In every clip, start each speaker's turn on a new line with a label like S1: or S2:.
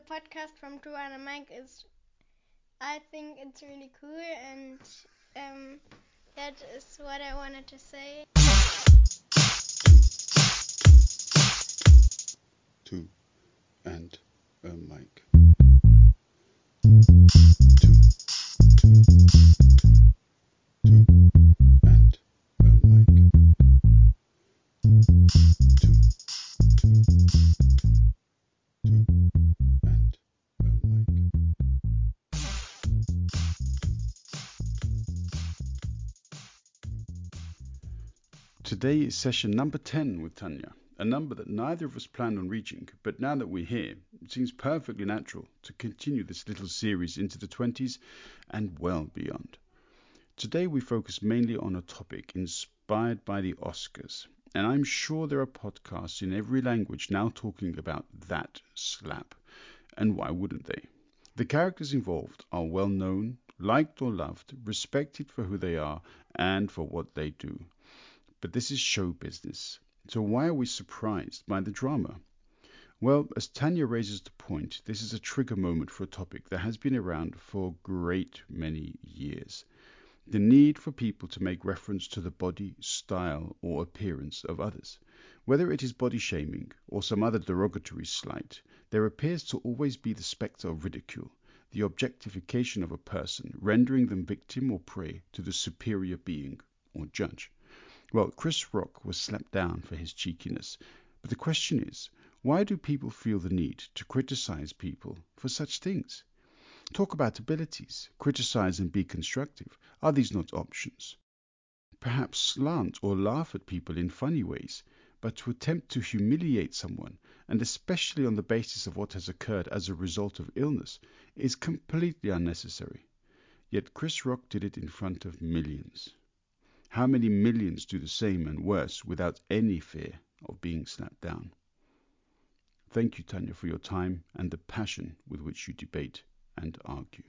S1: the podcast from Two and a Mic is, I think it's really cool, and um, that is what I wanted to say.
S2: Two and a mic. Today is session number 10 with Tanja, a number that neither of us planned on reaching, but now that we're here, it seems perfectly natural to continue this little series into the 20s and well beyond. Today we focus mainly on a topic inspired by the Oscars, and I'm sure there are podcasts in every language now talking about that slap, and why wouldn't they? The characters involved are well known, liked or loved, respected for who they are and for what they do. But this is show business. So why are we surprised by the drama? Well, as Tanja raises the point, this is a trigger moment for a topic that has been around for a great many years. The need for people to make reference to the body, style, or appearance of others. Whether it is body shaming or some other derogatory slight, there appears to always be the spectre of ridicule, the objectification of a person, rendering them victim or prey to the superior being or judge. Well, Chris Rock was slapped down for his cheekiness, but the question is, why do people feel the need to criticize people for such things? Talk about abilities, criticize and be constructive. Are these not options? Perhaps slant or laugh at people in funny ways, but to attempt to humiliate someone, and especially on the basis of what has occurred as a result of illness, is completely unnecessary. Yet Chris Rock did it in front of millions. How many millions do the same and worse without any fear of being slapped down? Thank you, Tanja, for your time and the passion with which you debate and argue.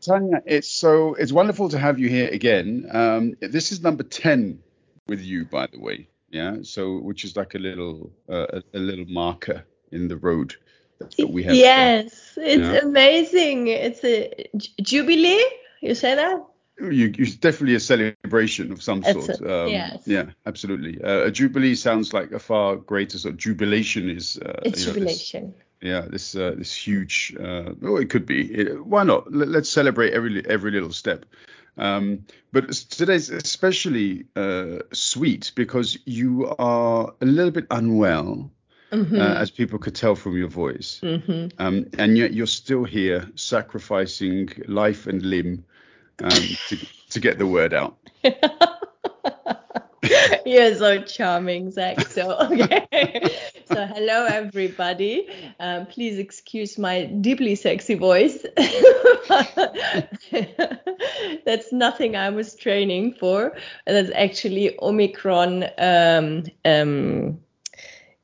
S2: Tanja, it's so it's wonderful to have you here again. Um, this is number ten with you, by the way. Yeah, so which is like a little uh, a, a, little marker in the road that we have.
S3: Yes, it's yeah? amazing. It's a jubilee. You say that?
S2: You, it's definitely a celebration of some sort.
S3: A, um, yes.
S2: Yeah, absolutely. Uh, a jubilee sounds like a far greater sort of jubilation is.
S3: Uh, a jubilation.
S2: Know, this, yeah, this uh, this huge. Uh, well, it could be. It, why not? Let, us celebrate every every little step. Um, but today's especially uh, sweet because you are a little bit unwell. Mm-hmm. Uh, as people could tell from your voice. Mm-hmm. Um, and yet you're still here sacrificing life and limb um, to, to get the word out.
S3: You're so charming, Zach. So, okay. so, hello, everybody. Um, please excuse my deeply sexy voice. That's nothing I was training for. That's actually Omicron um, um,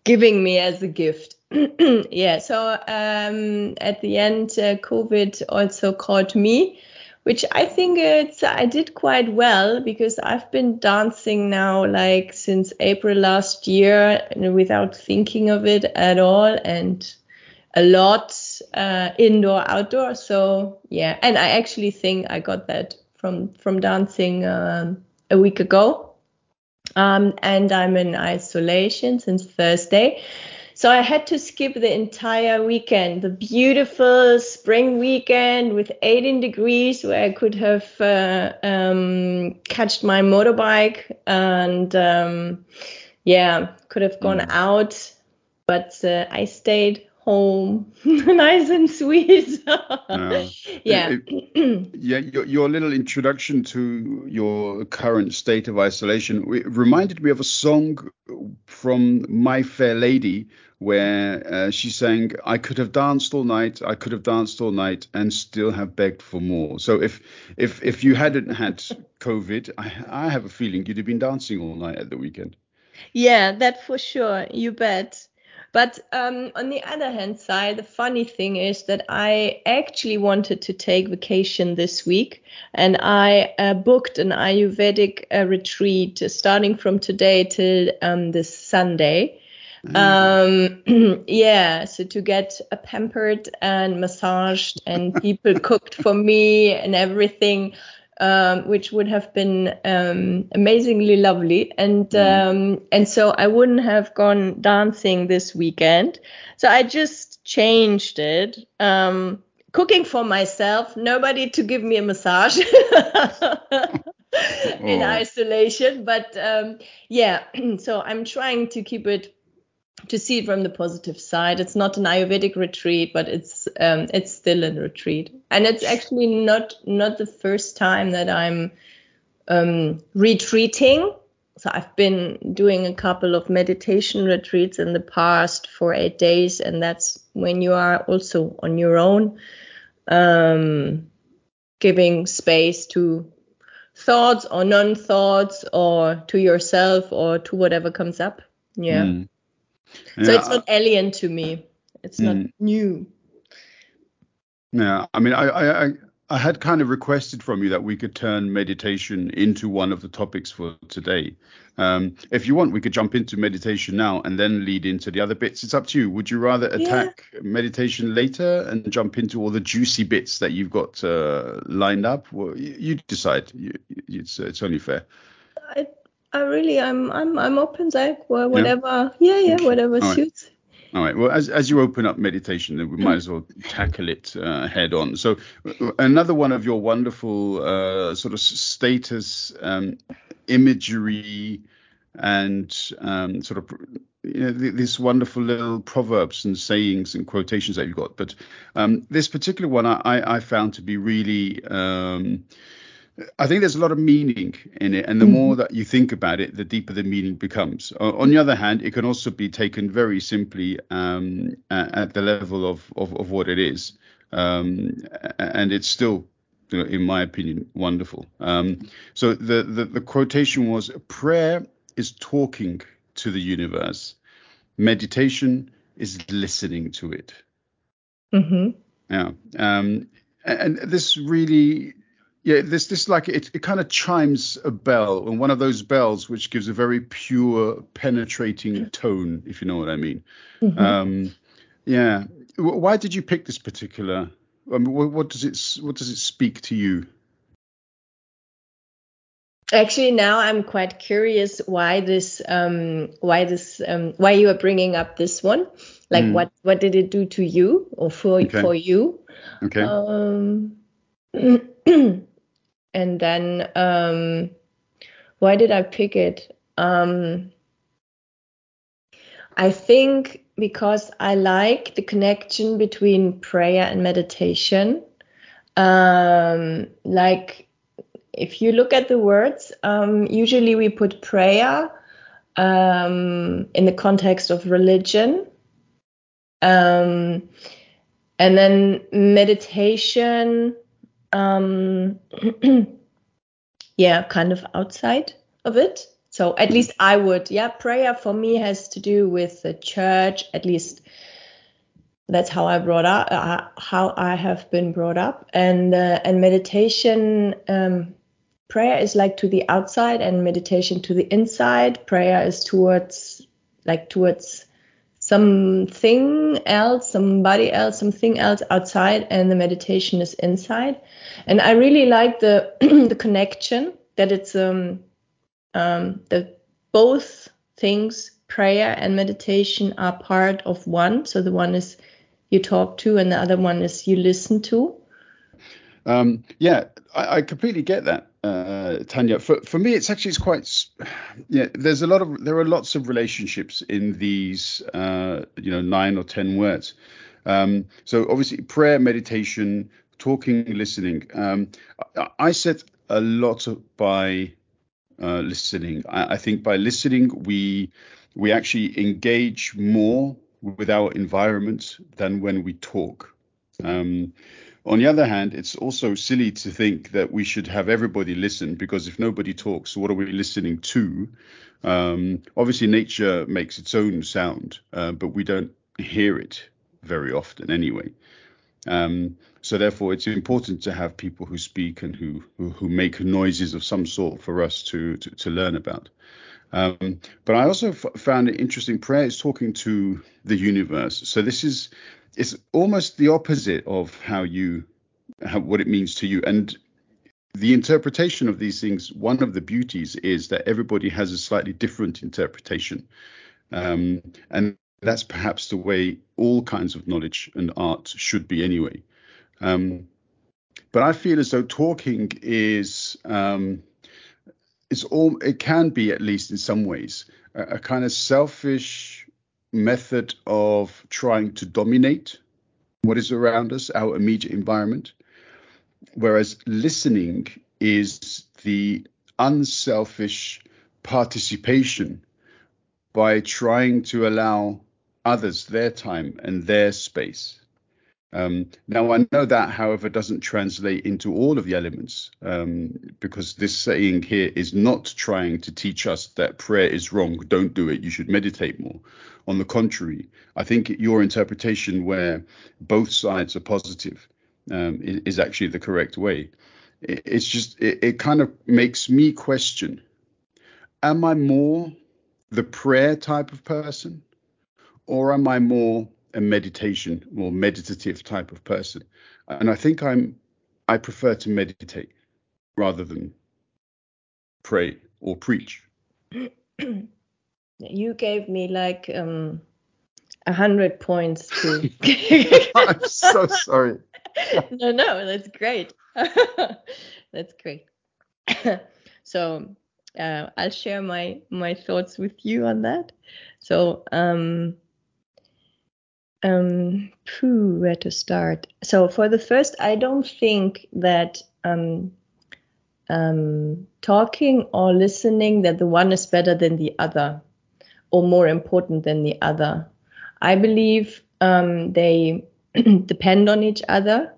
S3: giving me as a gift. yeah, so um, at the end, uh, COVID also caught me which I think it's I did quite well because I've been dancing now like since April last year without thinking of it at all and a lot uh, indoor outdoor. So yeah. And I actually think I got that from from dancing um, a week ago. Um, and I'm in isolation since Thursday so I had to skip the entire weekend, the beautiful spring weekend with 18 degrees, where I could have uh, um, catched my motorbike and um, yeah, could have gone mm. out, but uh, I stayed home, nice and sweet. yeah.
S2: yeah. yeah, your, your, little introduction to your current state of isolation reminded me of a song from My Fair Lady where uh, she's saying, I could have danced all night, I could have danced all night and still have begged for more. So if if if you hadn't had COVID, I, I have a feeling you'd have been dancing all night at the weekend.
S3: Yeah, that for sure. You bet. But um, on the other hand side, the funny thing is that I actually wanted to take vacation this week, and I uh, booked an Ayurvedic uh, retreat starting from today till um, this Sunday. Um, yeah, so to get pampered and massaged and people cooked for me and everything, um, which would have been um, amazingly lovely. And um, and so I wouldn't have gone dancing this weekend. So I just changed it. Um, cooking for myself, nobody to give me a massage. in
S2: Oh.
S3: isolation but um yeah so i'm trying to keep it to see it from the positive side. It's not an ayurvedic retreat but it's um it's still a retreat. And it's actually not not the first time that i'm um retreating. So i've been doing a couple of meditation retreats in the past for eight days and that's when you are also on your own um giving space to thoughts or non-thoughts or to yourself or to whatever comes up. Yeah.
S2: Mm.
S3: So
S2: Yeah,
S3: it's not alien to me it's not
S2: Mm.
S3: new
S2: Yeah, I mean, I, I, I, I had kind of requested from you that we could turn meditation into one of the topics for today. Um, if you want, we could jump into meditation now and then lead into the other bits. It's up to you. Would you rather attack meditation later and jump into all the juicy bits that you've got uh, lined up? Well, you, you decide. You, you- it's it's only fair.
S3: i i really i'm i'm i'm open zach whatever yeah yeah,
S2: Okay.
S3: whatever
S2: All right.
S3: suits
S2: All right. Well, as as you open up meditation, then we might as well tackle it uh, head on. So, uh, another one of your wonderful uh, sort of status um, imagery and um, sort of you know, th- this wonderful little proverbs and sayings and quotations that you've got. But um, this particular one, I, I I found to be really. I think there's a lot of meaning in it, and the more that you think about it, the deeper the meaning becomes. On the other hand, it can also be taken very simply um, at the level of, of, of what it is, um, and it's still, in my opinion, wonderful. Um, so the, the the quotation was: "Prayer is talking to the universe. Meditation is listening to it."
S3: hmm
S2: Yeah. Um, and this really, yeah, this this like it, it kind of chimes a bell, and one of those bells which gives a very pure, penetrating tone, if you know what I mean. Um, yeah. W- Why did you pick this particular? I mean, what, what does it what does it speak to you?
S3: actually now i'm quite curious why this um why this um why you are bringing up this one like
S2: Mm.
S3: what what did it do to you or for
S2: Okay.
S3: for you
S2: Okay.
S3: Um, and then um, why did I pick it? Um, I think because I like the connection between prayer and meditation. Um, like if you look at the words, um, usually we put prayer um, in the context of religion. Um, and then meditation um yeah kind of outside of it. So at least i would. Yeah prayer for me has to do with the church at least that's how i brought up uh, how i have been brought up. And uh, and meditation um prayer is like to the outside and meditation to the inside. Prayer is towards like towards something else, somebody else, something else outside, and the meditation is inside. And I really like the the connection that it's um um that both things, prayer and meditation, are part of one. So the one is you talk to, and the other one is you listen to.
S2: Um, yeah, I, I completely get that, uh, Tanja. For for me, it's actually it's quite yeah. There's a lot of there are lots of relationships in these uh, you know nine or ten words. Um, so obviously prayer, meditation, talking, listening. Um, I, I set a lot of by uh, listening. I, I think by listening we we actually engage more with our environment than when we talk. Um, on the other hand, it's also silly to think that we should have everybody listen because if nobody talks, what are we listening to? Um, obviously, nature makes its own sound, uh, but we don't hear it very often anyway. Um, so therefore, it's important to have people who speak and who who, who make noises of some sort for us to to, to learn about. Um, but I also f- found it interesting. Prayer is talking to the universe. So this is it's almost the opposite of how you how, what it means to you. And the interpretation of these things, one of the beauties is that everybody has a slightly different interpretation. Um, and that's perhaps the way all kinds of knowledge and art should be anyway. Um, but I feel as though talking is um, it's all it can be at least in some ways a, a kind of selfish method of trying to dominate what is around us, our immediate environment, whereas listening is the unselfish participation by trying to allow others their time and their space. Um, now, I know that, however, doesn't translate into all of the elements um, because this saying here is not trying to teach us that prayer is wrong, don't do it, you should meditate more. On the contrary, I think your interpretation, where both sides are positive, um, is, actually the correct way. It, it's just, it, it kind of makes me question Am I more the prayer type of person, or am I more a meditation, more meditative type of person? And I think I'm, I prefer to meditate rather than pray or preach.
S3: you gave me like um, a hundred points to.
S2: I'm so sorry.
S3: no, no, that's great. that's great. so uh, I'll share my my thoughts with you on that. So um, um, where to start? So for the first, I don't think that um, um, talking or listening that the one is better than the other or more important than the other. I believe um, they depend on each other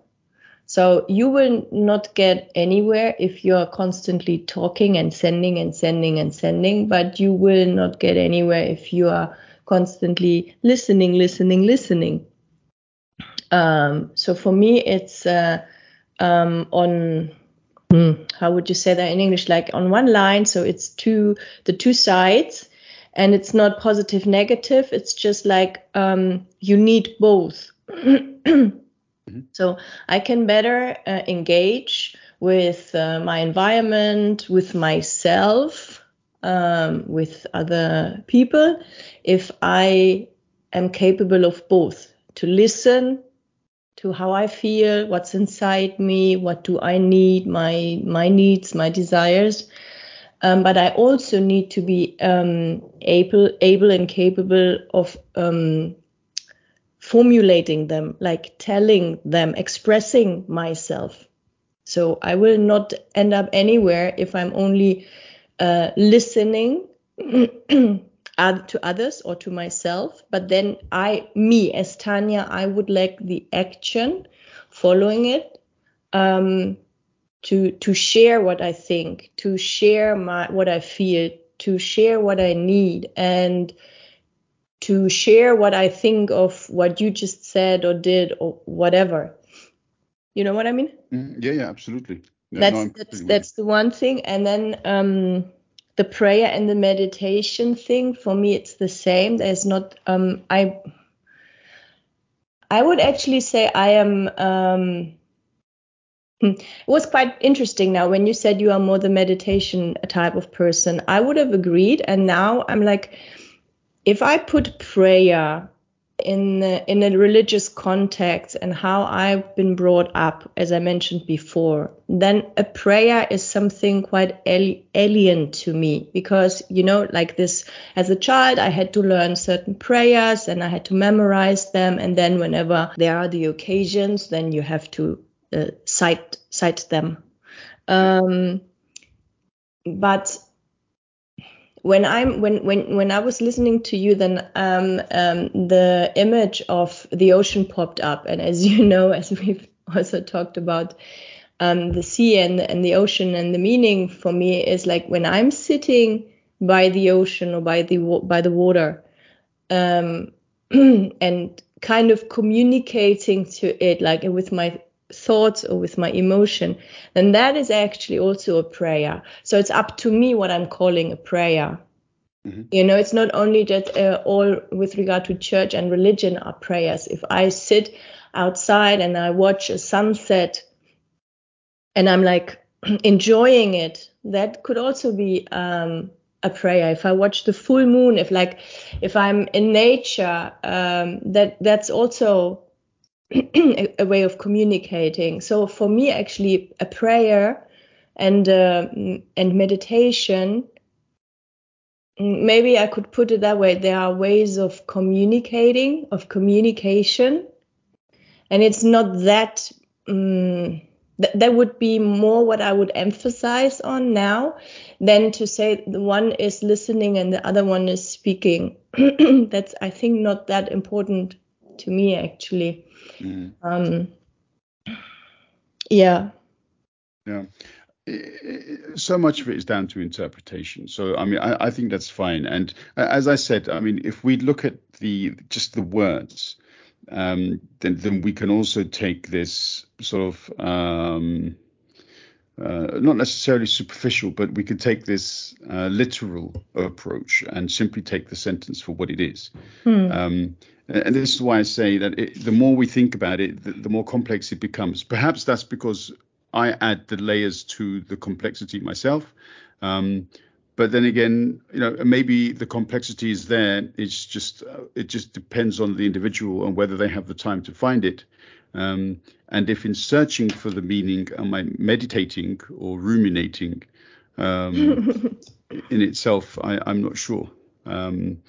S3: so you will not get anywhere if you're constantly talking and sending and sending and sending, but you will not get anywhere if you are constantly listening, listening, listening. Um, so for me, it's uh, um, on hmm, how would you say that in English? Like on one line, so it's two the two sides, and it's not positive negative. It's just like um, you need both. Mm-hmm. So I can better uh, engage with uh, my environment, with myself, um, with other people, if I am capable of both to listen to how I feel, what's inside me, what do I need, my my needs, my desires. Um, but I also need to be um, able able and capable of um, formulating them, like telling them, expressing myself. So I will not end up anywhere if I'm only uh, listening to others or to myself. But then I, me as Tanja, I would like the action, following it, um, to to share what I think, to share my what I feel, to share what I need, and to share what I think of what you just said or did or whatever. You know what I mean?
S2: Mm, yeah, yeah, absolutely. Yeah,
S3: that's no, that's that's the one thing, and then um, the prayer and the meditation thing for me it's the same. There's not um, I I would actually say I am. Um, hmm, it was quite interesting now when you said you are more the meditation type of person. I would have agreed, and now I'm like if I put prayer in in a religious context and how I've been brought up, as I mentioned before, then a prayer is something quite alien to me because, you know, like this, as a child, I had to learn certain prayers and I had to memorize them. And then whenever there are the occasions, then you have to uh, cite, cite them. Um, but when I'm when when when I was listening to you, then um, um, the image of the ocean popped up, and as you know, as we've also talked about, um, the sea and and the ocean, and the meaning for me is like when I'm sitting by the ocean or by the by the water, um, and kind of communicating to it, like with my thoughts or with my emotion, then that is actually also a prayer. So it's up to me what I'm calling a prayer. Mm-hmm. You know, it's not only that uh, all with regard to church and religion are prayers. If I sit outside and I watch a sunset and I'm like enjoying it, that could also be um, a prayer. If I watch the full moon, if like if I'm in nature, um, that that's also a, a, way of communicating. So for me, actually, a prayer and uh, and meditation maybe I could put it that way. There are ways of communicating, of communication, and it's not that. Um, th- that would be more what I would emphasize on now than to say the one is listening and the other one is speaking. That's I think not that important to me actually. Mm. Um, yeah.
S2: Yeah so much of it is down to interpretation. So I mean, I, I, think that's fine. And as I said, I mean, if we look at the just the words, um, then then we can also take this sort of um, uh, not necessarily superficial, but we could take this uh, literal approach and simply take the sentence for what it is. Hmm. Um, and this is why I say that it, the more we think about it, the, the more complex it becomes. Perhaps that's because I add the layers to the complexity myself. Um, but then again, you know, maybe the complexity is there. It's just uh, it just depends on the individual and whether they have the time to find it. Um, and if in searching for the meaning, am I meditating or ruminating um, in itself? I, am not sure. Um,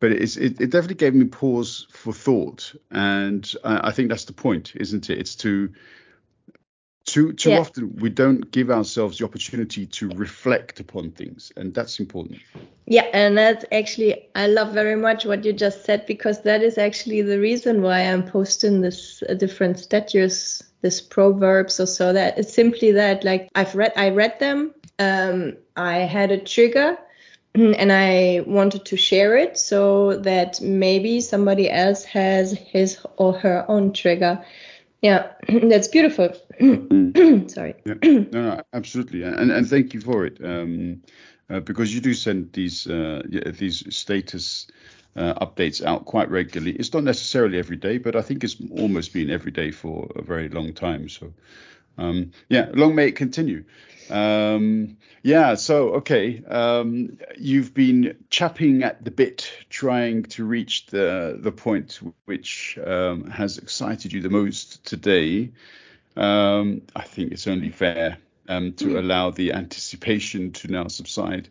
S2: but it, it, definitely gave me pause for thought, and I, I think that's the point, isn't it? It's to too too yeah. often we don't give ourselves the opportunity to reflect upon things, and that's important.
S3: Yeah, and that's actually I love very much what you just said because that is actually the reason why I'm posting this uh, different statues, this proverbs or so. That it's simply that like I've read I read them. Um, I had a trigger and I wanted to share it so that maybe somebody else has his or her own trigger. Yeah, that's beautiful. Mm. Sorry.
S2: Yeah. No, no, absolutely, and and thank you for it, um, uh, because you do send these uh, these status uh, updates out quite regularly. It's not necessarily every day, but I think it's almost been every day for a very long time. So, um, yeah, long may it continue. Um, yeah, so okay, um, you've been chapping at the bit, trying to reach the the point which um, has excited you the most today. Um, I think it's only fair um, to mm. allow the anticipation to now subside,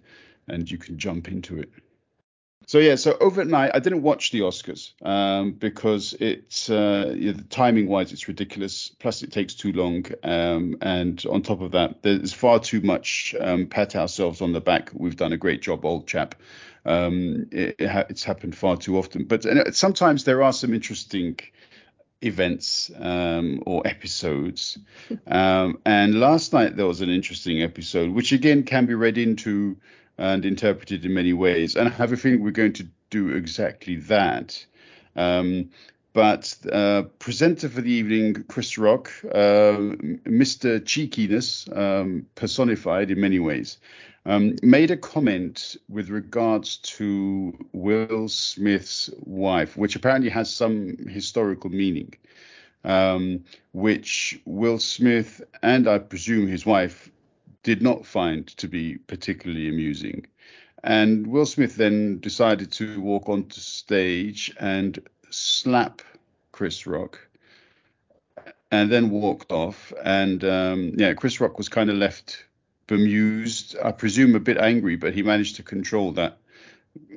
S2: and you can jump into it. So yeah, so overnight I didn't watch the Oscars um, because it's uh, yeah, timing wise it's ridiculous. Plus it takes too long, um, and on top of that, there's far too much um, pat ourselves on the back. We've done a great job, old chap. Um, it, it ha- it's happened far too often, but sometimes there are some interesting events um, or episodes. Um, and last night there was an interesting episode, which again can be read into and interpreted in many ways. And I have a feeling we're going to do exactly that. Um, but uh, presenter for the evening, Chris Rock, uh, Mr. Cheekiness um, personified in many ways, um, made a comment with regards to Will Smith's wife, which apparently has some historical meaning, um, which Will Smith and I presume his wife did not find to be particularly amusing. And Will Smith then decided to walk onto stage and slap Chris Rock and then walked off. And um, yeah, Chris Rock was kind of left bemused, I presume a bit angry, but he managed to control that.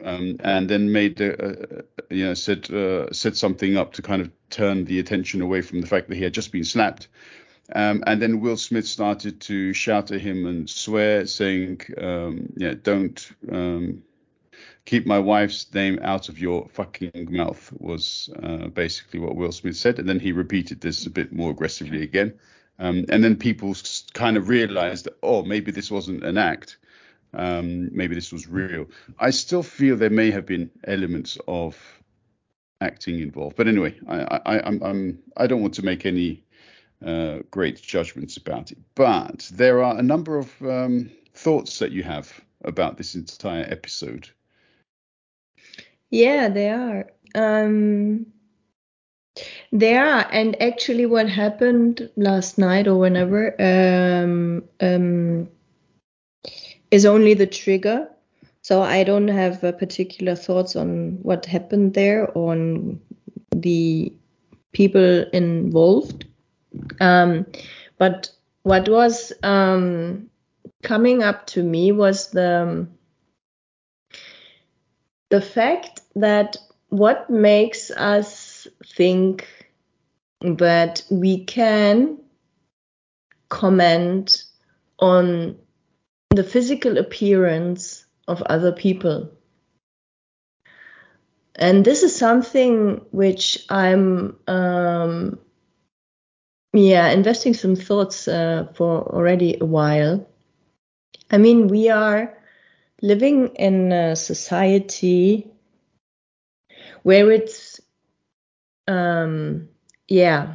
S2: Um, and then made a, a, you know said uh, said something up to kind of turn the attention away from the fact that he had just been slapped um, and then Will Smith started to shout at him and swear, saying, um, "Yeah, don't um, keep my wife's name out of your fucking mouth." Was uh, basically what Will Smith said, and then he repeated this a bit more aggressively again. Um, and then people kind of realized, oh, maybe this wasn't an act. Um, maybe this was real. I still feel there may have been elements of acting involved, but anyway, I, I, I'm, I'm I don't want to make any uh, great judgments about it. But there are a number of um, thoughts that you have about this entire episode.
S3: Yeah, they are. Um, they are, and actually, what happened last night or whenever um, um, is only the trigger. So I don't have uh, particular thoughts on what happened there, on the people involved. Um, but what was um, coming up to me was the the fact that what makes us think that we can comment on the physical appearance of other people. And this is something which I'm, um, yeah, investing some thoughts uh, for already a while. I mean, we are living in a society where it's, um, yeah,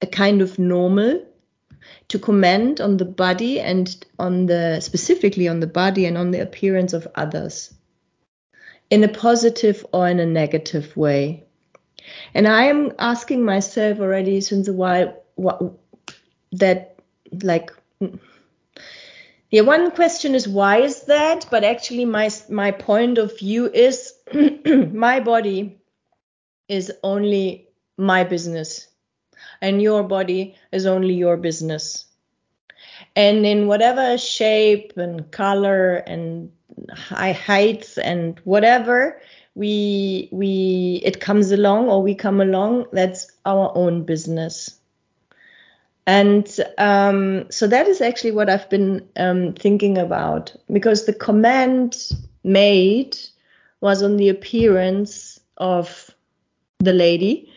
S3: a kind of normal to comment on the body and on the specifically on the body and on the appearance of others in a positive or in a negative way. And I am asking myself already since a while what that like yeah one question is why is that but actually my my point of view is my body is only my business and your body is only your business. And in whatever shape and color and high heights and whatever we we it comes along or we come along, that's our own business. And um, so that is actually what I've been um, thinking about because the comment made was on the appearance of the lady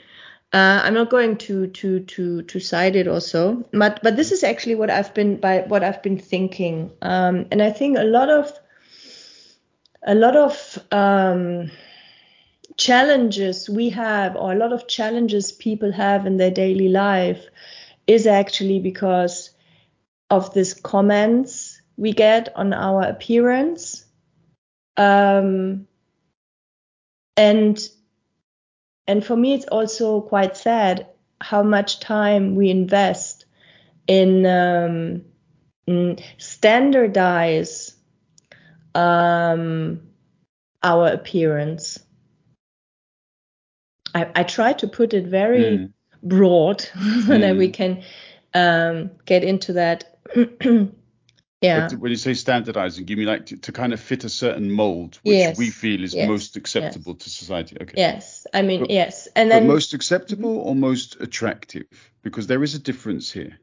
S3: uh, I'm not going to to to to cite it also, but but this is actually what I've been by what I've been thinking, um, and I think a lot of a lot of um, challenges we have, or a lot of challenges people have in their daily life, is actually because of these comments we get on our appearance, um, and and for me, it's also quite sad how much time we invest in um, standardize um, our appearance. I, I, try to put it very mm. broad so mm. that we mm. can um, get into that
S2: Yeah. But when you say standardizing, you mean like to, to kind of fit a certain mold, which yes. we feel is yes. most acceptable yes. to society? Okay.
S3: Yes. I mean,
S2: but,
S3: yes.
S2: And then. most acceptable mm-hmm. or most attractive? Because there is a difference here.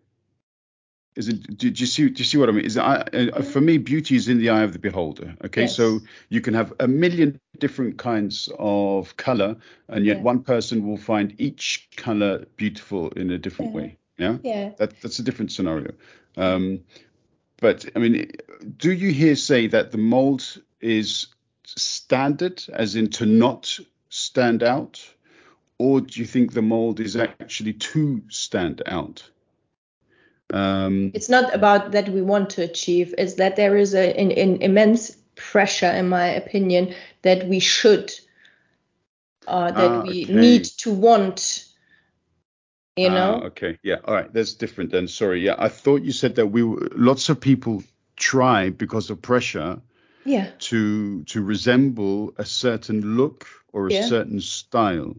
S2: Is it? Do, do you see? Do you see what I mean? Is it, uh, for me, beauty is in the eye of the beholder. Okay, so you can have a million different kinds of color, and yet yeah. one person will find each color beautiful in a different
S3: yeah.
S2: way. Yeah.
S3: Yeah.
S2: That, that's a different scenario. Um, but I mean, do you here say that the mold is standard, as in to not stand out, or do you think the mold is actually to stand out?
S3: Um, it's not about that we want to achieve; it's that there is a, an, an immense pressure, in my opinion, that we should, uh, that ah, we need to want you know?
S2: ah, okay. Yeah all right that's different then. Sorry yeah i thought you said that we were, lots of people try because of pressure
S3: yeah.
S2: to to resemble a certain look or a yeah. certain style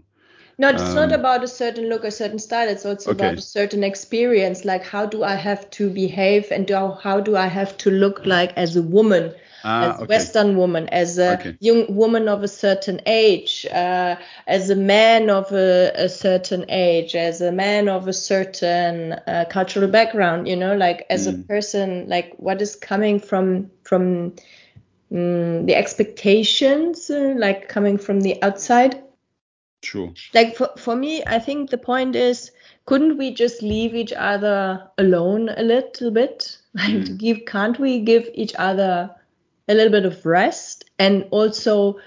S3: no it's um, not about a certain look a certain style it's also okay. about a certain experience like how do i have to behave and do, how do i have to look like as a woman
S2: ah,
S3: as
S2: a
S3: okay. Western woman, as a okay. young woman of a certain age, uh, as a man of a, a, certain age, as a man of a certain uh, cultural background. You know, like as mm. a person, like what is coming from from mm, the expectations, uh, like coming from the outside.
S2: Sure.
S3: Like for for me, I think the point is couldn't we just leave each other alone a little bit? Like, mm. give can't we give each other a little bit of rest and also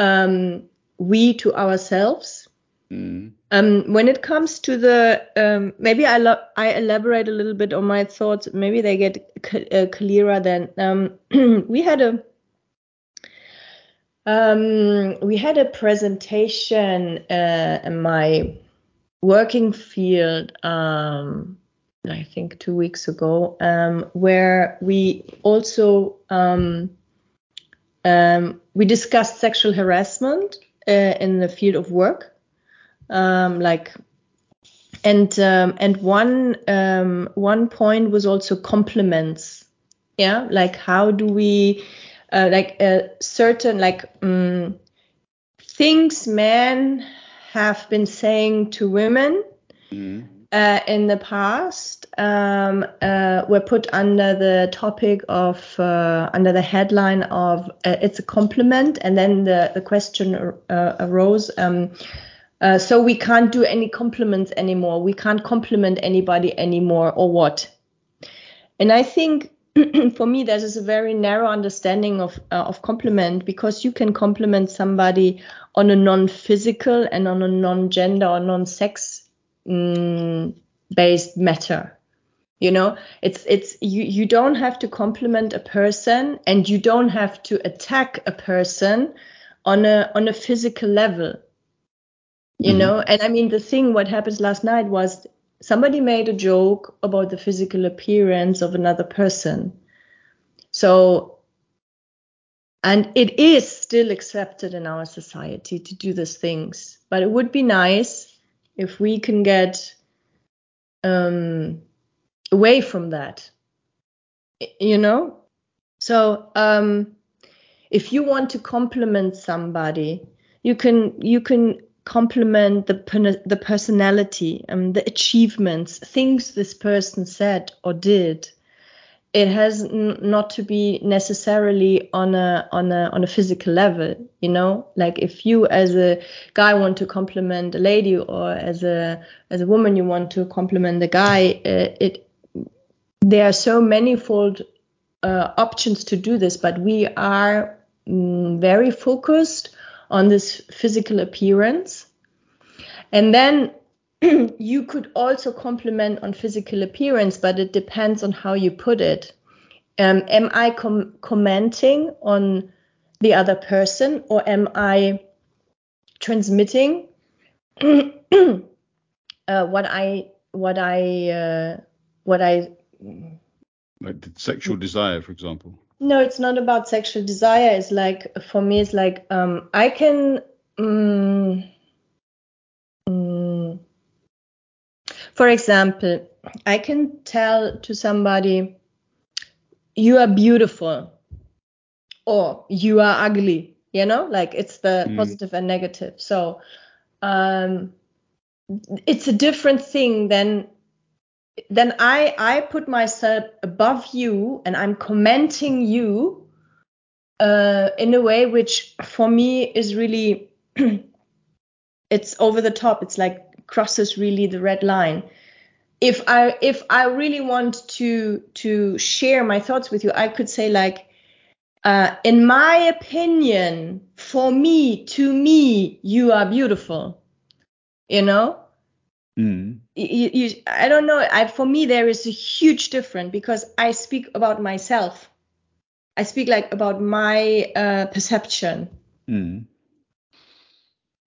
S3: um, we to ourselves.
S2: Mm.
S3: Um, when it comes to the, um, maybe I, lo- I elaborate a little bit on my thoughts. Maybe they get c- uh, clearer then. Um, we had a Um, we had a presentation uh, in my working field, um, I think two weeks ago, um, where we also um, um, we discussed sexual harassment uh, in the field of work, um, like, and and one one point was also compliments. Yeah, like how do we uh, like a certain like um, things men have been saying to women
S2: Mm.
S3: uh, in the past um, uh, were put under the topic of uh, under the headline of uh, it's a compliment. And then the, the question uh, arose um, uh, so we can't do any compliments anymore. We can't compliment anybody anymore or what? And i think for me that is a very narrow understanding of uh, of compliment because you can compliment somebody on a non-physical and on a non-gender or non-sex mm, based matter you know it's it's you you don't have to compliment a person and you don't have to attack a person on a on a physical level you
S2: Mhm.
S3: know and i mean the thing what happened last night was somebody made a joke about the physical appearance of another person. So and it is still accepted in our society to do these things but it would be nice if we can get um, away from that you know? So um, if you want to compliment somebody you can you can compliment the the personality and the achievements things this person said or did it has not to be necessarily on a on a on a physical level you know? Like if you as a guy want to compliment a lady or as a as a woman you want to compliment a guy uh, it there are so manifold uh, options to do this but we are mm, very focused on this physical appearance and then you could also compliment on physical appearance, but it depends on how you put it. Um, am I com- commenting on the other person or am I transmitting uh, what I what I uh, what I
S2: Like sexual desire, for example.
S3: No, it's not about sexual desire. It's like for me, it's like um, I can. mm, mm, for example, I can tell to somebody, "You are beautiful," or "You are ugly." You know, like it's the
S2: Mm.
S3: positive and negative. So, um, it's a different thing than then I I put myself above you and I'm commenting you uh, in a way which for me is really it's over the top. It's like crosses really the red line. If I if I really want to to share my thoughts with you, I could say like, uh, in my opinion, for me, to me, you are beautiful. You know,
S2: Mm.
S3: you, you, I don't know. I, for me, there is a huge difference because I speak about myself. I speak like about my uh, perception.
S2: Mm.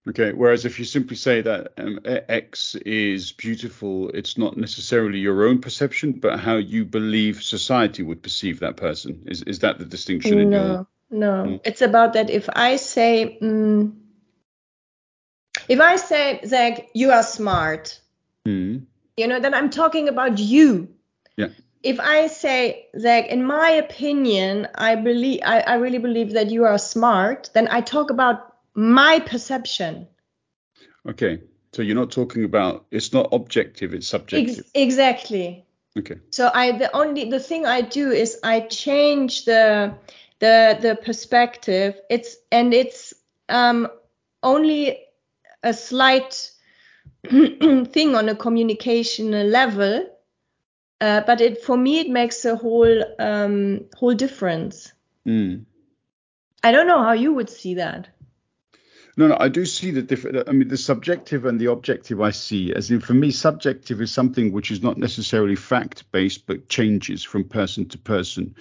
S2: Okay. Whereas if you simply say that um, X is beautiful, it's not necessarily your own perception, but how you believe society would perceive that person. Is is that the distinction in your?
S3: No, no.
S2: Mm.
S3: It's about that if I say, mm, if I say, Zach, you are smart,
S2: Mm.
S3: you know, then I'm talking about you.
S2: Yeah.
S3: If I say, Zach, in my opinion, I believe, I, I really believe that you are smart, then I talk about my perception.
S2: Okay. So you're not talking about. It's not objective. It's subjective.
S3: Ex- exactly.
S2: Okay.
S3: So I the only the thing I do is I change the the the perspective. It's and it's um only a slight thing on a communication level, uh, but it for me it makes a whole um whole difference.
S2: Mm.
S3: I don't know how you would see that.
S2: No, no, I do see the different. I mean, the subjective and the objective I see as in for me, subjective is something which is not necessarily fact based, but changes from person to person.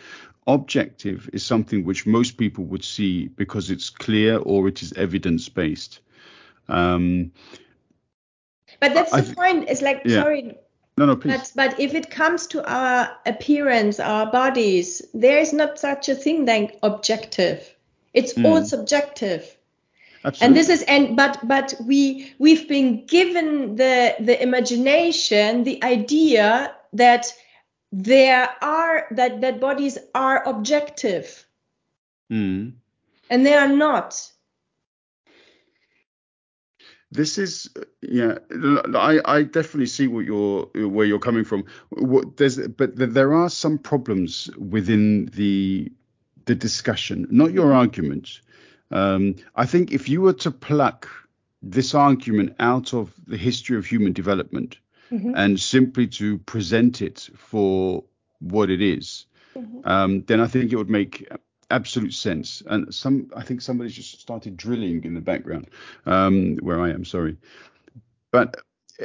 S2: Objective is something which most people would see because it's clear or it is evidence based. Um,
S3: but that's the point. It's like yeah. sorry.
S2: No, no, please.
S3: But, but if it comes to our appearance, our bodies, there is not such a thing like objective. It's mm. all subjective.
S2: Absolutely.
S3: And this is and but but we we've been given the the imagination, the idea that there are that that bodies are objective.
S2: Mm.
S3: And they are not
S2: this is yeah i i definitely see what you're where you're coming from what there's but there are some problems within the the discussion not your argument um, i think if you were to pluck this argument out of the history of human development mm-hmm. and simply to present it for what it is, mm-hmm. um, then i think it would make absolute sense. And some, I think somebody's just started drilling in the background um, where I am. Sorry, but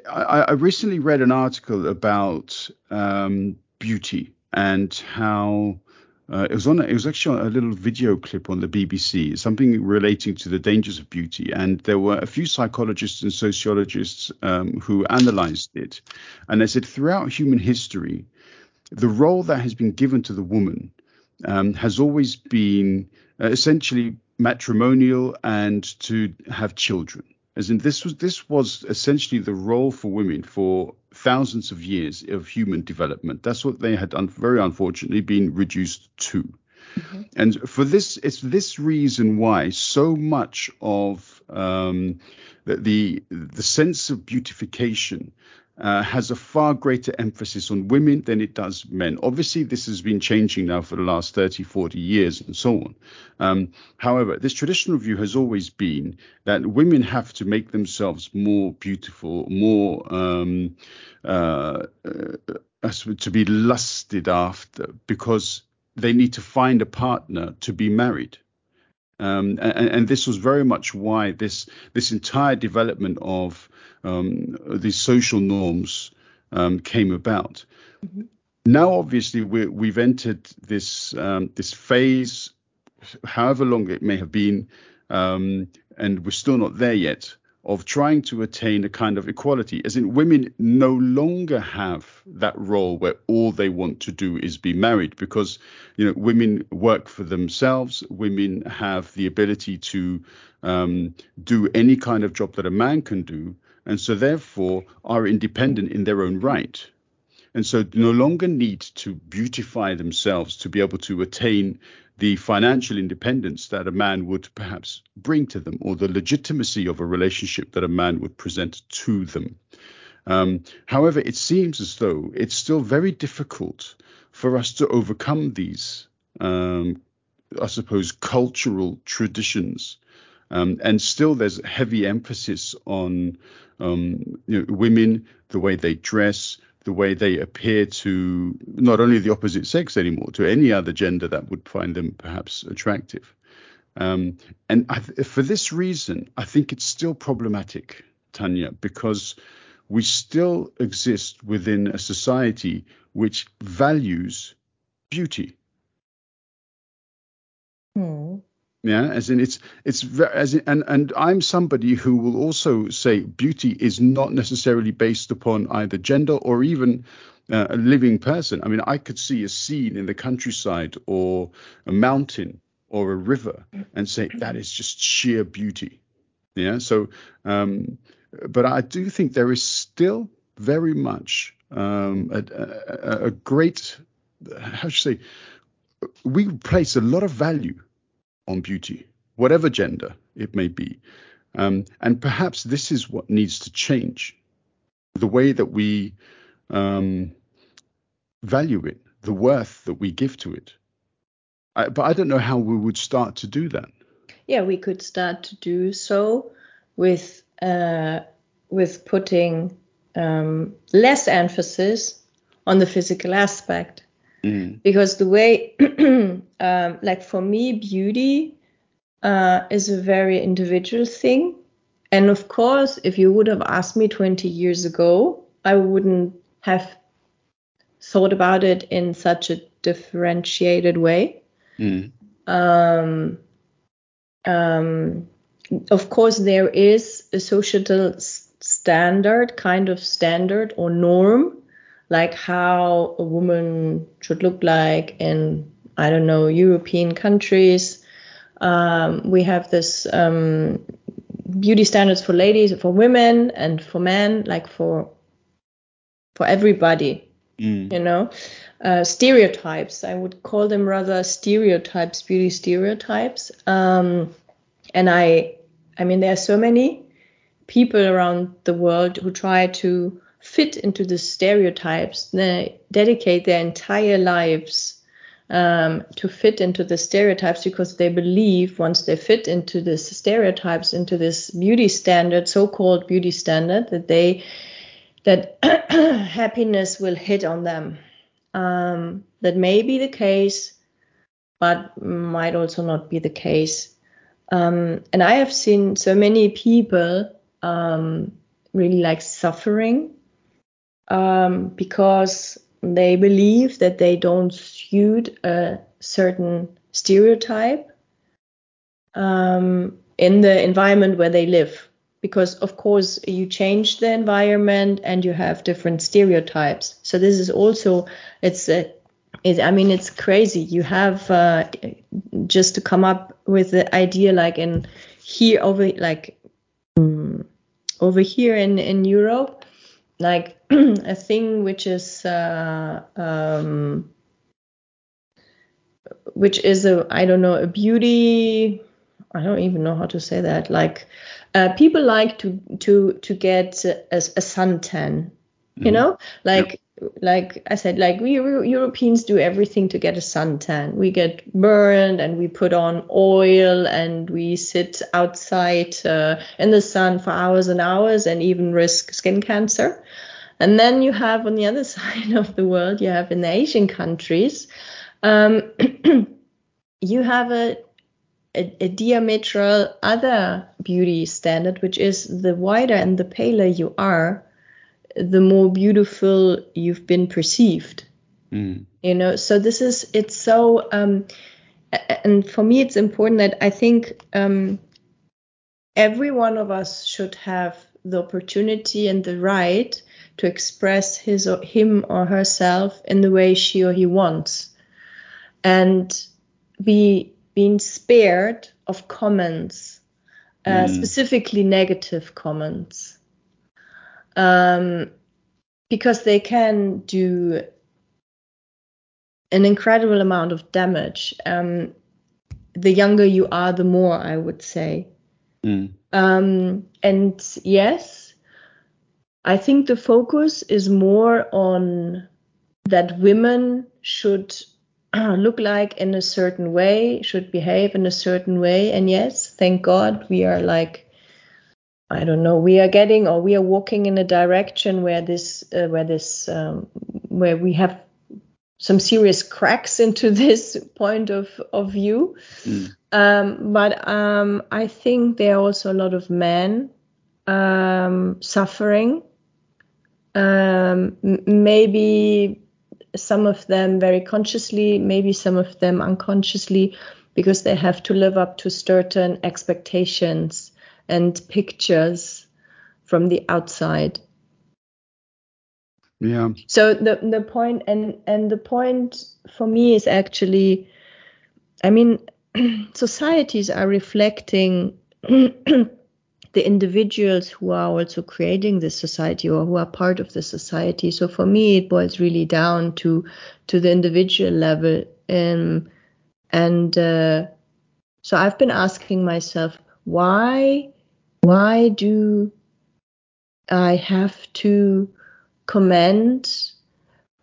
S2: I, I recently read an article about um, beauty and how. Uh, it was on. It was actually a little video clip on the BBC, something relating to the dangers of beauty, and there were a few psychologists and sociologists um, who analysed it, and they said throughout human history, the role that has been given to the woman um, has always been uh, essentially matrimonial and to have children. As in, this was this was essentially the role for women for thousands of years of human development. That's what they had, un- very unfortunately, been reduced to. Mm-hmm. And for this, it's this reason why so much of um, the, the the sense of beautification uh, has a far greater emphasis on women than it does men. Obviously, this has been changing now for the last 30, 40 years and so on. Um, however, this traditional view has always been that women have to make themselves more beautiful, more um, uh, uh, to be lusted after because they need to find a partner to be married. Um, and, and, this was very much why this this entire development of um, these social norms um, came about. Mm-hmm. Now, obviously, we have entered this um, this phase, however long it may have been, um, and we're still not there yet of trying to attain a kind of equality, as in women no longer have that role where all they want to do is be married, because you know women work for themselves, women have the ability to um, do any kind of job that a man can do, and so therefore are independent in their own right. And so no longer need to beautify themselves to be able to attain the financial independence that a man would perhaps bring to them, or the legitimacy of a relationship that a man would present to them. Um, however, it seems as though it's still very difficult for us to overcome these, um, I suppose, cultural traditions. Um, and still, there's heavy emphasis on um, you know, women, the way they dress, the way they appear to not only the opposite sex anymore, to any other gender that would find them perhaps attractive. Um, and I, for this reason, I think it's still problematic, Tanja, because we still exist within a society which values beauty.
S3: Hmm.
S2: Yeah, as in it's it's as in, and and I'm somebody who will also say beauty is not necessarily based upon either gender or even uh, a living person. I mean, I could see a scene in the countryside or a mountain or a river and say that is just sheer beauty. Yeah. So, um, but I do think there is still very much um, a, a, a great, how should I say, we place a lot of value on beauty, whatever gender it may be. Um, and perhaps this is what needs to change the way that we um, value it, the worth that we give to it. I, but I don't know how we would start to do that.
S3: Yeah, we could start to do so with uh, with putting um, less emphasis on the physical aspect
S2: Mm.
S3: Because the way, um, like for me, beauty uh, is a very individual thing. And of course, if you would have asked me 20 years ago, I wouldn't have thought about it in such a differentiated way.
S2: Mm.
S3: Um, um, of course, there is a societal standard, kind of standard or norm, like how a woman should look like in, I don't know, European countries. Um, we have this um, beauty standards for ladies, for women, and for men, like for for everybody
S2: Mm.
S3: you know uh, stereotypes i would call them rather stereotypes beauty stereotypes um, and i i mean there are so many people around the world who try to fit into the stereotypes they dedicate their entire lives um, to fit into the stereotypes because they believe once they fit into this stereotypes into this beauty standard so-called beauty standard that they that happiness will hit on them. Um, that may be the case, but might also not be the case. Um, and I have seen so many people um, really like suffering um, because they believe that they don't suit a certain stereotype um, in the environment where they live. Because of course you change the environment and you have different stereotypes. So this is also it's a it, i mean it's crazy. You have uh, just to come up with the idea like in here over like um, over here in in europe like a thing which is uh, um, which is a i don't know a beauty i don't even know how to say that. Like uh, people like to to to get a, a suntan you
S2: Mhm.
S3: know? Like like i said like we Eu- europeans do everything to get a suntan. We get burned and we put on oil and we sit outside uh, in the sun for hours and hours and even risk skin cancer. And then you have on the other side of the world you have in the asian countries um, you have a a, a diametral other beauty standard, which is the whiter and the paler you are, the more beautiful you've been perceived.
S2: Mm.
S3: You know, so this is it's so um, and for me it's important that I think um, every one of us should have the opportunity and the right to express his or him or herself in the way she or he wants and be being spared of comments uh,
S2: Mm.
S3: specifically negative comments um, because they can do an incredible amount of damage um, the younger you are the more i would say
S2: Mm.
S3: um, and yes, I think the focus is more on that women should look like in a certain way, should behave in a certain way. And yes, thank God we are like, I don't know, we are getting or we are walking in a direction where this, uh, where this, um, where we have some serious cracks into this point of, of view.
S2: Mm.
S3: Um, but um, I think there are also a lot of men um, suffering. Um, maybe some of them very consciously, maybe some of them unconsciously, because they have to live up to certain expectations and pictures from the outside.
S2: Yeah.
S3: So the the point and and the point for me is actually, I mean, societies are reflecting the individuals who are also creating this society or who are part of the society. So for me, it boils really down to to the individual level. Um, and uh, so I've been asking myself, why why do I have to comment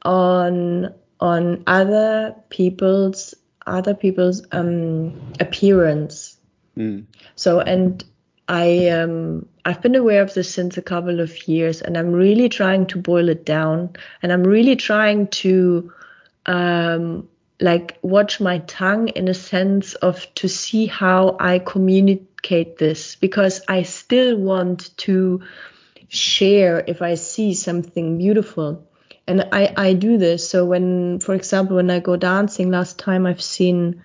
S3: on on other people's other people's um, appearance.
S2: Mm.
S3: So and I um, I've been aware of this since a couple of years, and I'm really trying to boil it down, and I'm really trying to um, like watch my tongue in a sense of to see how I communicate this because I still want to share if I see something beautiful. And I, I do this. So when, for example, when I go dancing, last time I've seen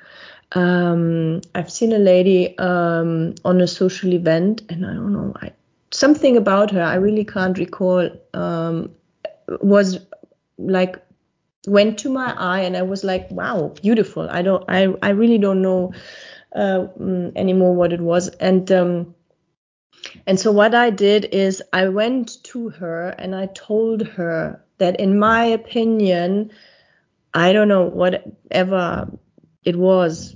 S3: um, I've seen a lady um, on a social event, and I don't know, I, something about her I really can't recall um, was like went to my eye, and I was like, wow, beautiful. I don't, I, I really don't know uh, mm, anymore what it was, and um, and so what I did is I went to her and I told her that in my opinion, I don't know whatever it was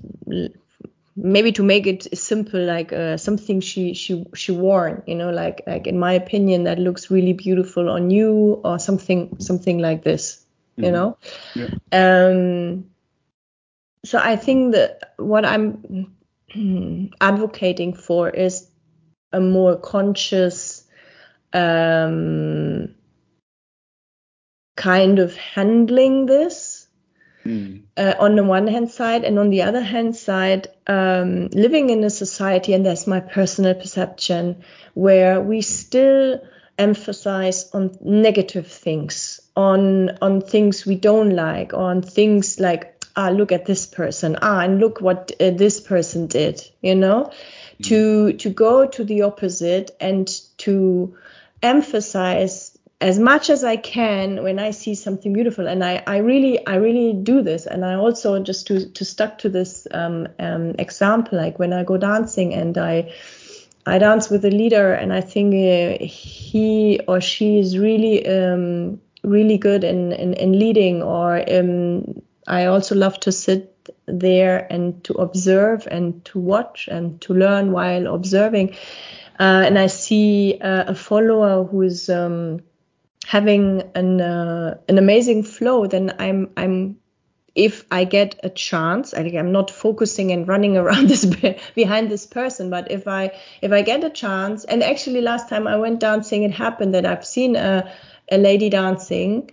S3: maybe to make it simple like uh, something she she she wore you know like like in my opinion that looks really beautiful on you or something something like this you mm-hmm. know yeah. um so i think that what i'm advocating for is a more conscious um kind of handling this Mm. Uh, on the one hand side, and on the other hand side, um, living in a society, and that's my personal perception, where we still emphasize on negative things, on on things we don't like, or on things like ah look at this person, ah and look what uh, this person did, you know, mm. to to go to the opposite and to emphasize as much as I can when I see something beautiful. And I, I really, I really do this. And I also just to, to stuck to this um, um, example, like when I go dancing and I, I dance with a leader and I think uh, he or she is really, um, really good in, in, in leading or um, I also love to sit there and to observe and to watch and to learn while observing. Uh, and I see uh, a follower who is um, having an uh, an amazing flow, then I'm I'm if I get a chance, I I'm not focusing and running around this behind this person, but if I if I get a chance, and actually last time I went dancing, it happened that I've seen a a lady dancing,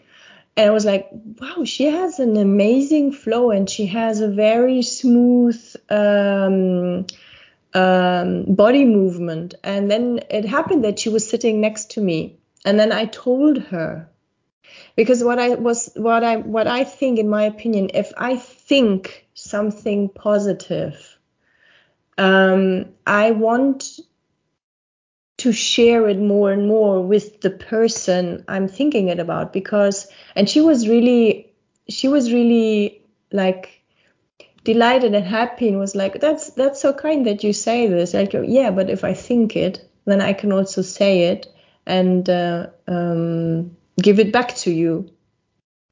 S3: and I was like, wow, she has an amazing flow, and she has a very smooth. Um, um, body movement, and then it happened that she was sitting next to me, and then I told her because what I was what I what I think in my opinion if I think something positive um, I want to share it more and more with the person I'm thinking it about because and she was really she was really like delighted and happy and was like that's that's so kind that you say this like yeah but if I think it then I can also say it and uh, um, give it back to you.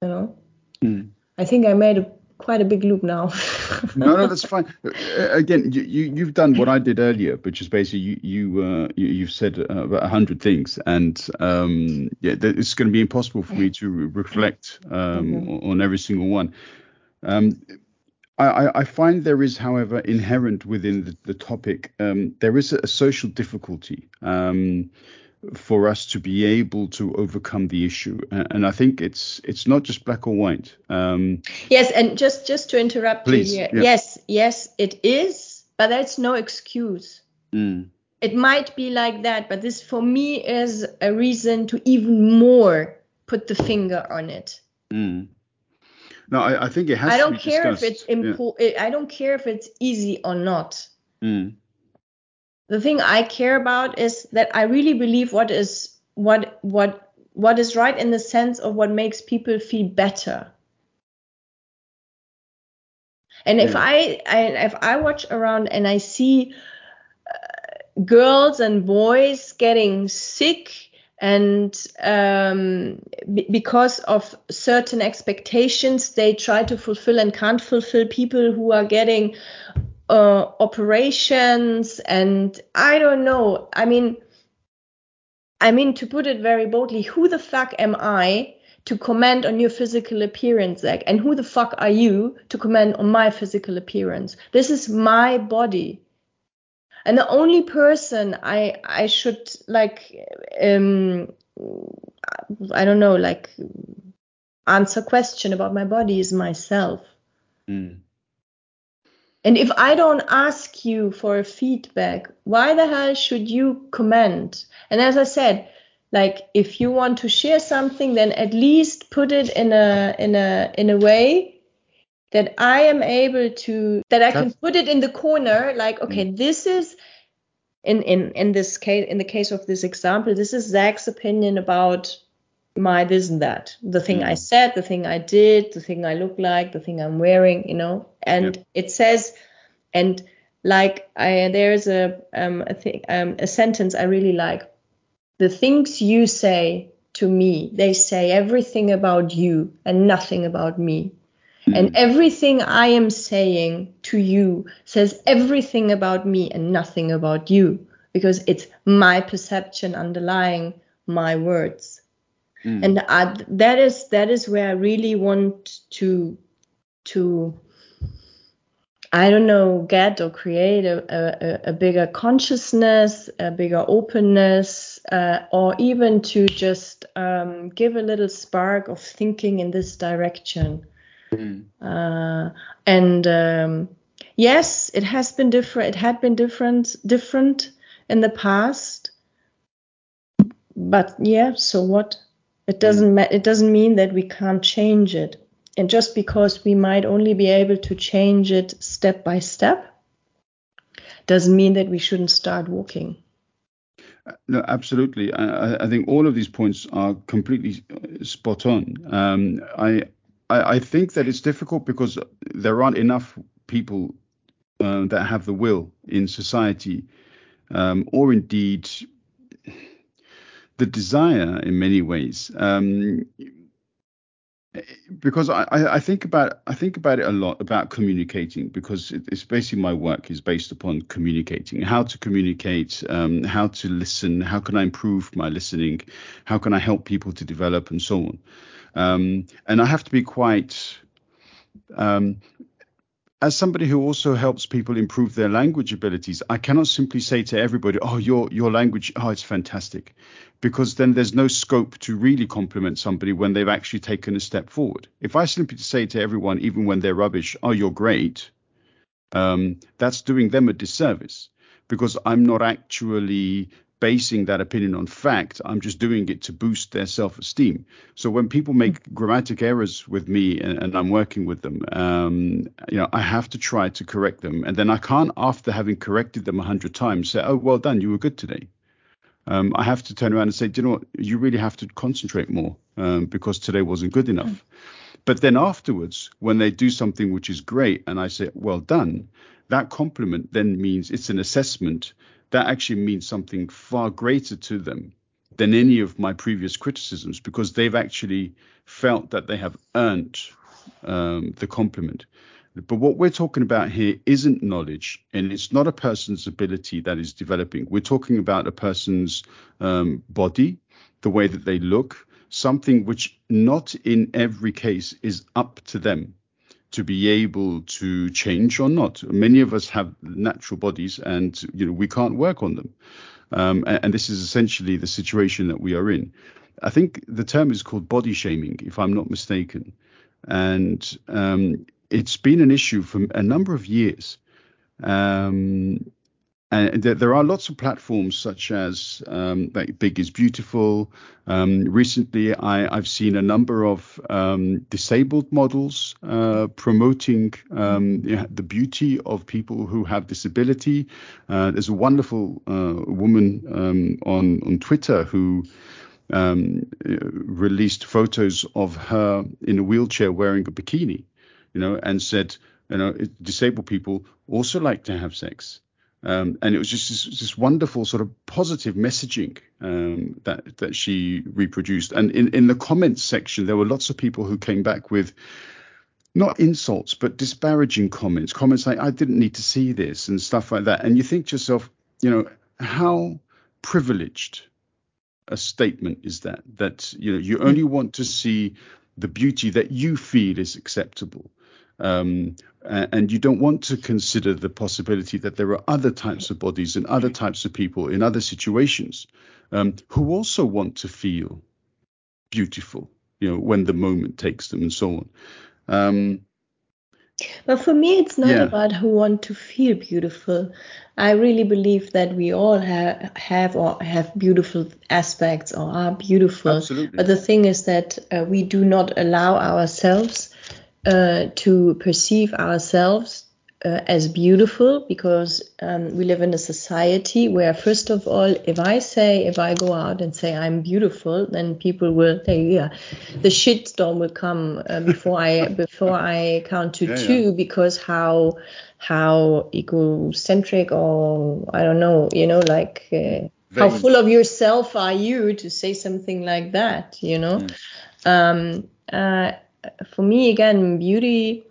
S3: You know. Mm. I think I made a, quite a big loop now.
S2: no, no, that's fine. Uh, again, you, you have done what I did earlier, which is basically you you uh, you, have said uh, about a hundred things, and um, yeah, it's going to be impossible for me to reflect um, mm-hmm. on every single one. Um, I, I, find there is, however, inherent within the, the topic, um, there is a, a social difficulty. Um, for us to be able to overcome the issue and i think it's it's not just black or white um,
S3: yes and just just to interrupt please, you here yeah. yes yes it is but that's no excuse mm. it might be like that but this for me is a reason to even more put the finger on it
S2: mm. no I, I, think it has
S3: i don't care discussed. if it's impo- yeah. i don't care if it's easy or not mm the thing I care about is that I really believe what is what what what is right in the sense of what makes people feel better. And if I, I if I watch around and I see uh, girls and boys getting sick and um, b- because of certain expectations they try to fulfill and can't fulfill people who are getting uh, operations and I don't know. I mean, I mean to put it very boldly, who the fuck am I to comment on your physical appearance, Zach? And who the fuck are you to comment on my physical appearance? This is my body. And the only person I I should like um I don't know like answer question about my body is myself.
S2: Mm.
S3: And if I don't ask you for a feedback, why the hell should you comment? And as I said, like if you want to share something, then at least put it in a in a in a way that I am able to that I can put it in the corner, like, okay, mm. this is in in in this case in the case of this example, this is Zach's opinion about my this and that. The thing I
S2: Mm.
S3: said, the thing I did, the thing I look like, the thing I'm wearing, you know. And it says and like I there's a um a thing um a sentence I really like. The things you say to me, they say everything about you and nothing about me. And everything I am saying to you says everything about me and nothing about you because it's my perception underlying my words.
S2: Mm.
S3: And I, that is that is where I really want to to I don't know get or create a, a, a bigger consciousness, a bigger openness, uh, or even to just um, give a little spark of thinking in this direction.
S2: Mm.
S3: Uh, and um, yes, it has been different. It had been different, different in the past. But yeah, so what? It doesn't ma- It doesn't mean that we can't change it. And just because we might only be able to change it step by step, doesn't mean that we shouldn't start walking.
S2: No, absolutely. I, I- I think all of these points are completely uh, spot on. Um, I, I I think that it's difficult because there aren't enough people uh, that have the will in society, um, or indeed the desire in many ways. Um, because I, I think about I think about it a lot about communicating because it's basically my work is based upon communicating how to communicate um, how to listen how can I improve my listening how can I help people to develop and so on um, and I have to be quite um, as somebody who also helps people improve their language abilities, I cannot simply say to everybody, "Oh, your your language, oh, it's fantastic," because then there's no scope to really compliment somebody when they've actually taken a step forward. If I simply say to everyone, even when they're rubbish, "Oh, you're great," um, that's doing them a disservice because I'm not actually basing that opinion on fact. I'm just doing it to boost their self-esteem. So when people make grammatic errors with me and, and I'm working with them, um, you know, I have to try to correct them, and then I can't, after having corrected them a hundred times, say, "Oh, well done, you were good today." Um, I have to turn around and say, "Do you know what? You really have to concentrate more um, because today wasn't good enough." But then afterwards, when they do something which is great, and I say, "Well done," that compliment then means it's an assessment that actually means something far greater to them than any of my previous criticisms because they've actually felt that they have earned um, the compliment. But what we're talking about here isn't knowledge, and it's not a person's ability that is developing. We're talking about a person's um, body, the way that they look, something which not in every case is up to them to be able to change or not. Many of us have natural bodies, and you know we can't work on them. Um, and, and this is essentially the situation that we are in. I think the term is called body shaming, if I'm not mistaken, and um, it's been an issue for a number of years. Um, and there, there are lots of platforms such as um, like Big is Beautiful. Um, recently, I, I've seen a number of um, disabled models uh, promoting um, the beauty of people who have disability. Uh, there's a wonderful uh, woman um, on on Twitter who um, uh, released photos of her in a wheelchair wearing a bikini, you know, and said, you know, disabled people also like to have sex. Um, and it was just this, this wonderful sort of positive messaging um, that that she reproduced. And in, in the comments section, there were lots of people who came back with not insults, but disparaging comments, comments like "I didn't need to see this" and stuff like that. And you think to yourself, you know, how privileged a statement is that that you know you only want to see the beauty that you feel is acceptable um, and you don't want to consider the possibility that there are other types of bodies and other types of people in other situations um, who also want to feel beautiful you know when the moment takes them and so on um,
S3: But for me, it's not
S2: Yeah.
S3: about who want to feel beautiful. I really believe that we all have have or have beautiful aspects or are beautiful.
S2: Absolutely.
S3: But the thing is that uh, we do not allow ourselves uh, to perceive ourselves uh, as beautiful because um, we live in a society where, first of all, if I say, if I go out and say I'm beautiful, then people will say, yeah, the shitstorm will come uh, before I before I count to
S2: Yeah, yeah.
S3: two because how how egocentric or I don't know, you know, like. Uh, how full of yourself are you to say something like that you know um, uh, for me again beauty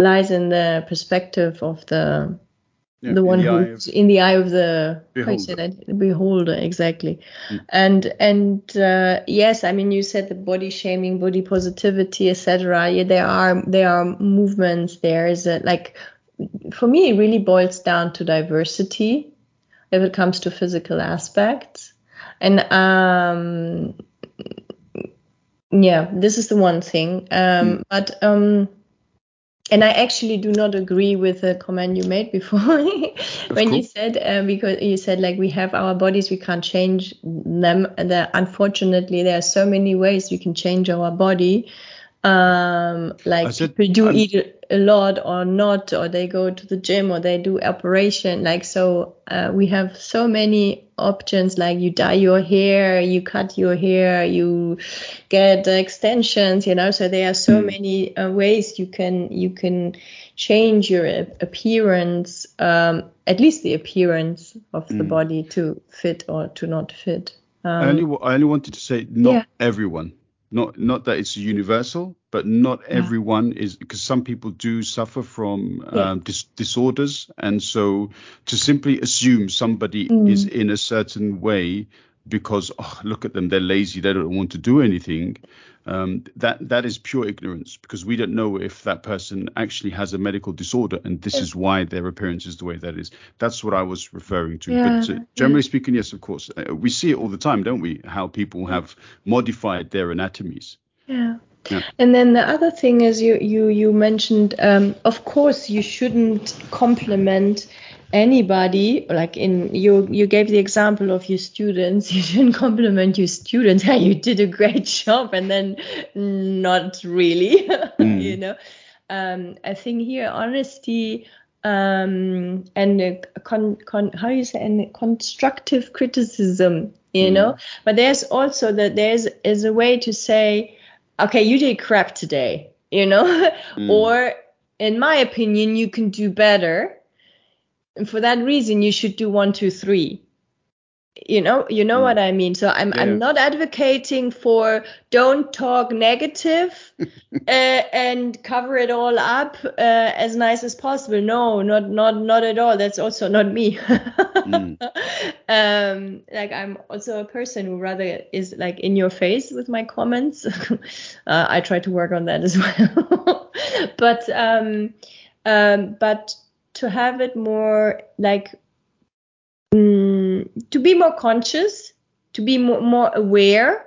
S3: lies in the perspective of the
S2: Yeah,
S3: the one who's in the eye of the how you say
S2: Beholder.
S3: beholder exactly and and uh, yes i mean you said the body shaming body positivity etc yeah there are there are movements there is a like for me it really boils down to diversity if it comes to physical aspects. And um yeah this is the one thing. Um but um and I actually do not agree with the comment you made before. When you said uh, because you said like we have our bodies we can't change them. And unfortunately there are so many ways you can change our body um like
S2: I said-
S3: people do
S2: I'm-
S3: eat a- lot or not or they go to the gym or they do operation like so uh, we have so many options like you dye your hair you cut your hair you get extensions you know so there are so many uh, ways you can you can change your appearance um at least the appearance of the body to fit or to not fit
S2: I
S3: um,
S2: only, I only wanted to say not
S3: Yeah.
S2: everyone. Not not that it's universal, but not everyone is because some people do suffer from
S3: Yeah.
S2: um, dis- disorders, and so to simply assume somebody
S3: Mm.
S2: is in a certain way because oh, look at them, they're lazy, they don't want to do anything. Um, that that is pure ignorance because we don't know if that person actually has a medical disorder, and this is why their appearance is the way that is. That's what I was referring to.
S3: Yeah,
S2: but uh, generally speaking, yes, of course, uh, we see it all the time, don't we? How people have modified their anatomies.
S3: Yeah.
S2: Yeah.
S3: And then the other thing is you you you mentioned um, of course you shouldn't compliment anybody. Like in you you gave the example of your students. You shouldn't compliment your students. Hey you did a great job and then not really you know. Um, I think here honesty um, and uh, con, con, how you say and constructive criticism you know. But there's also that there's is a way to say okay you did crap today you know? Mm. Or in my opinion you can do better. And for that reason you should do one two three you know you know what i mean. So i'm
S2: Yeah,
S3: i'm not advocating for don't talk negative uh, and cover it all up uh, as nice as possible. No not not not at all. That's also not me. Um like i'm also a person who rather is like in your face with my comments. Uh, i try to work on that as well. But um um but to have it more like mm, to be more conscious to be more, more aware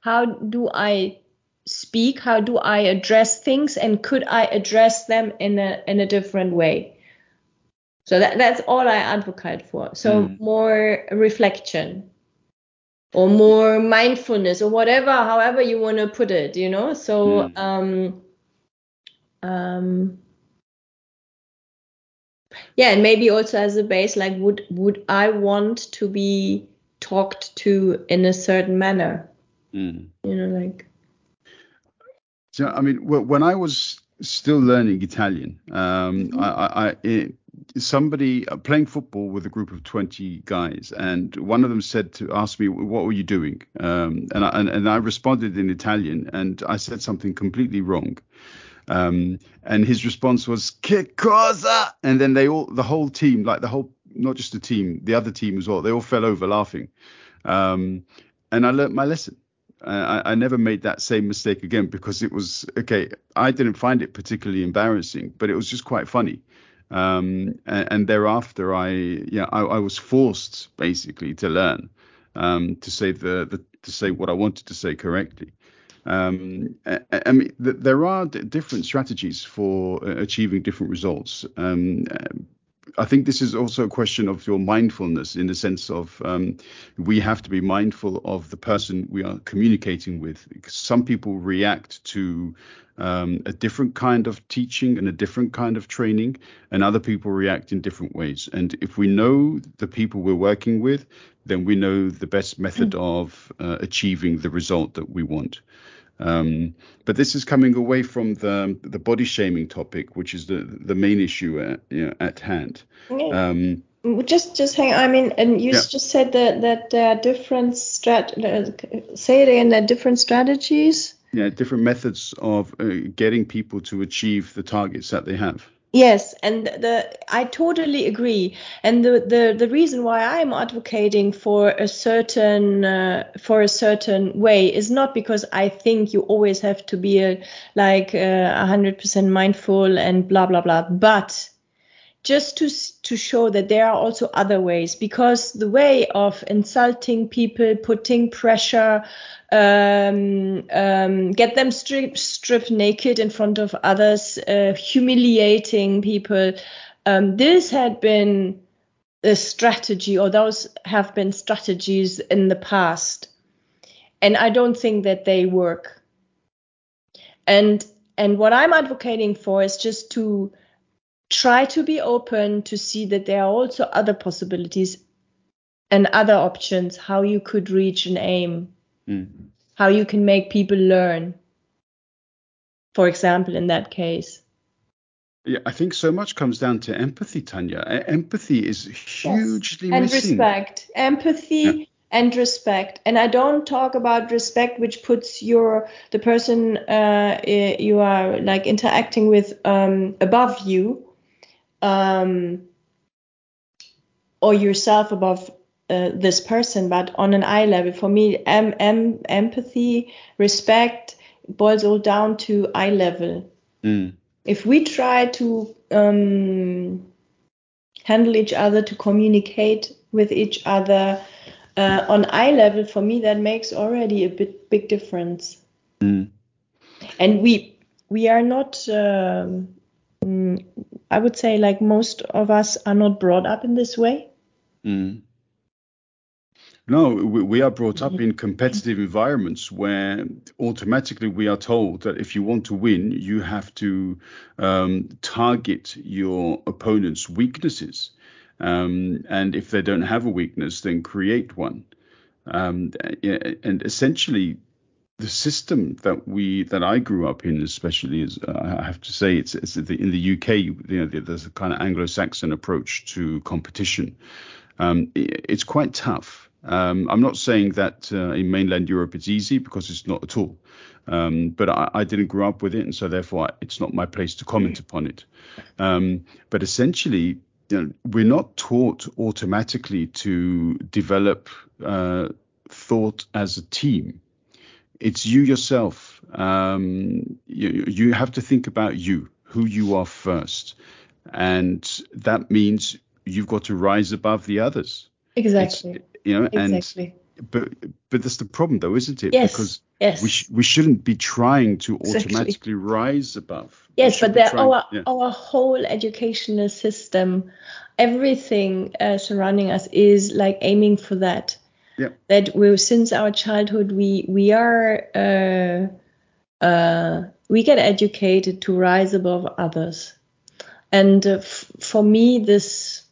S3: how do i speak how do i address things and could i address them in a in a different way. So that, that's all i advocate for. So more reflection or more mindfulness or whatever however you want to put it you know? So um um yeah and maybe also as a base like would would i want to be talked to in a certain manner you know like
S2: So, I mean, when I was still learning Italian, um, I, I, I it, somebody uh, playing football with a group of 20 guys, and one of them said to ask me, "What were you doing?" Um, and, I, and and I responded in Italian, and I said something completely wrong. Um, and his response was "Che cosa?" And then they all, the whole team, like the whole, not just the team, the other team as well, they all fell over laughing. Um, and I learnt my lesson. I, I never made that same mistake again because it was okay. I didn't find it particularly embarrassing, but it was just quite funny. Um, and, and thereafter, I yeah, I, I was forced basically to learn um, to say the, the to say what I wanted to say correctly. Um, I, mean, th- there are different strategies for uh, achieving different results. Um, I think this is also a question of your mindfulness in the sense of um, we have to be mindful of the person we are communicating with. Some people react to um, a different kind of teaching and a different kind of training, and other people react in different ways. And if we know the people we're working with, then we know the best method mm. of uh, achieving the result that we want. Um, but this is coming away from the the body shaming topic, which is the the main issue at, you know, at hand.
S3: Um, just just hang. I mean, and you yeah. just said that that there are different strat. Say it again. There are different strategies.
S2: Yeah, different methods of uh, getting people to achieve the targets that they have.
S3: Yes, and the I totally agree. And the the, the reason why I'm advocating for a certain uh, for a certain way is not because I think you always have to be a, like uh, a hundred percent mindful and blah blah blah, but just to to show that there are also other ways because the way of insulting people putting pressure um, um, get them stripped strip naked in front of others uh, humiliating people um, this had been a strategy or those have been strategies in the past. And i don't think that they work. And and what i'm advocating for is just to try to be open to see that there are also other possibilities and other options how you could reach an aim mm. how you can make people learn for example in that case
S2: yeah i think so much comes down to empathy tanja empathy is hugely
S3: yes. and
S2: missing.
S3: respect empathy yeah. and respect and i don't talk about respect which puts your the person uh, you are like interacting with um, above you um, or yourself above uh, this person, but on an eye level. For me, em- em- empathy, respect boils all down to eye level. Mm. If we try to um, handle each other, to communicate with each other uh, on eye level, for me, that makes already a bit big difference. Mm. And we we are not. Um, mm, I would say like most of us are not brought up in this way. Mm.
S2: No, we are brought up in competitive environments where automatically we are told that if you want to win, you have to um, target your opponent's weaknesses. Um, and if they don't have a weakness, then create one. Um, and essentially, the system that we that I grew up in, especially, is uh, I have to say, it's, it's the, in the UK. You know, there's a kind of Anglo-Saxon approach to competition. Um, it, it's quite tough. Um, I'm not saying that uh, in mainland Europe it's easy because it's not at all. Um, but I, I, didn't grow up with it, and so therefore it's not my place to comment upon it. Um, but essentially, you know, we're not taught automatically to develop uh, thought as a team it's you yourself. Um, you, you have to think about you, who you are first, and that means you've got to rise above the others.
S3: Exactly.
S2: It's, you know, exactly. and but but that's the problem, though, isn't it?
S3: Yes.
S2: Because
S3: yes.
S2: we sh- we shouldn't be trying to automatically rise above.
S3: Yes, but trying, our yeah. our whole educational system, everything uh, surrounding us is like aiming for that
S2: yeah.
S3: that we since our childhood we we are uh, uh, we get educated to rise above others. And uh, for me this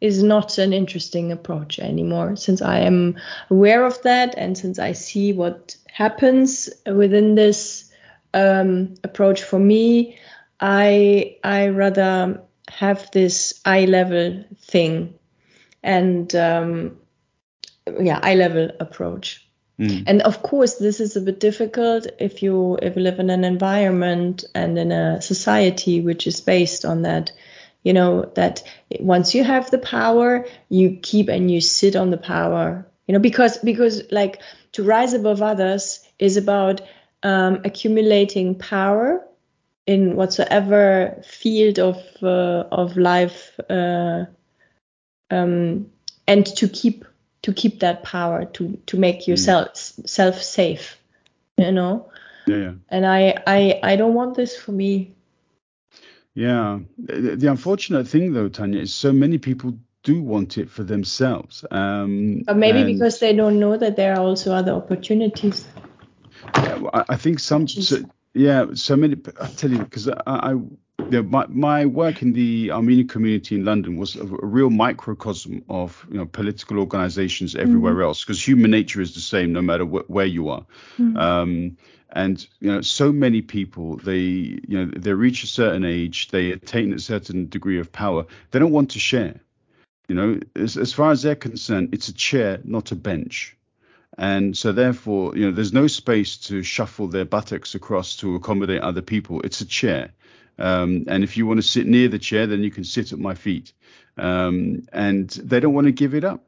S3: is not an interesting approach anymore. Since i am aware of that and since i see what happens within this um, approach for me i i rather have this eye level thing. And um, yeah eye level approach mm. and of course this is a bit difficult if you if you live in an environment and in a society which is based on that you know that once you have the power you keep and you sit on the power you know because because like to rise above others is about um, accumulating power in whatsoever field of uh, of life uh, um, and to keep to keep that power to to make yourself mm. self safe you know.
S2: Yeah, yeah.
S3: And I, I, I don't want this for me.
S2: Yeah. The, the unfortunate thing, though, Tanja, is so many people do want it for themselves. Um,
S3: But maybe
S2: and-
S3: because they don't know that there are also other opportunities.
S2: Yeah, well, I, I think some. So, yeah, so many. I tell you, because I, I know, my my work in the Armenian community in London was a, a real microcosm of you know political organisations everywhere else. Because human nature is the same no matter wh- where you are. Um, and you know, so many people they you know they reach a certain age, they attain a certain degree of power. They don't want to share. You know, as, as far as they're concerned, it's a chair, not a bench. And so, therefore, you know, there's no space to shuffle their buttocks across to accommodate other people. It's a chair. Um, and if you want to sit near the chair, then you can sit at my feet. Um, and they don't want to give it up.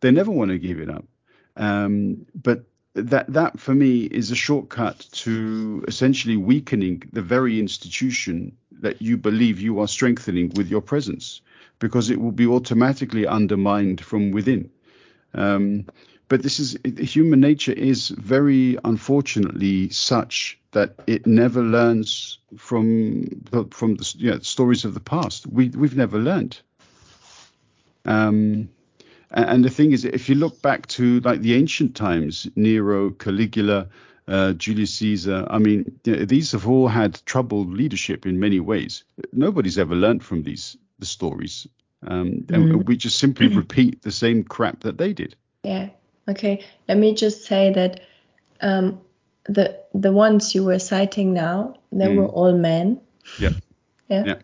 S2: They never want to give it up. Um, but that that for me is a shortcut to essentially weakening the very institution that you believe you are strengthening with your presence, because it will be automatically undermined from within. Um, but this is human nature is very unfortunately such that it never learns from the, from the you know, stories of the past. We we've never learned. Um, and, the thing is, if you look back to like the ancient times, Nero, Caligula, uh, Julius Caesar, I mean, these have all had troubled leadership in many ways. Nobody's ever learned from these the stories, um, and we just simply repeat the same crap that they did.
S3: Yeah. Okay. Let me just say that um, the the ones you were citing now, they
S2: Mm.
S3: were all men.
S2: Yeah.
S3: Yeah.
S2: Yeah.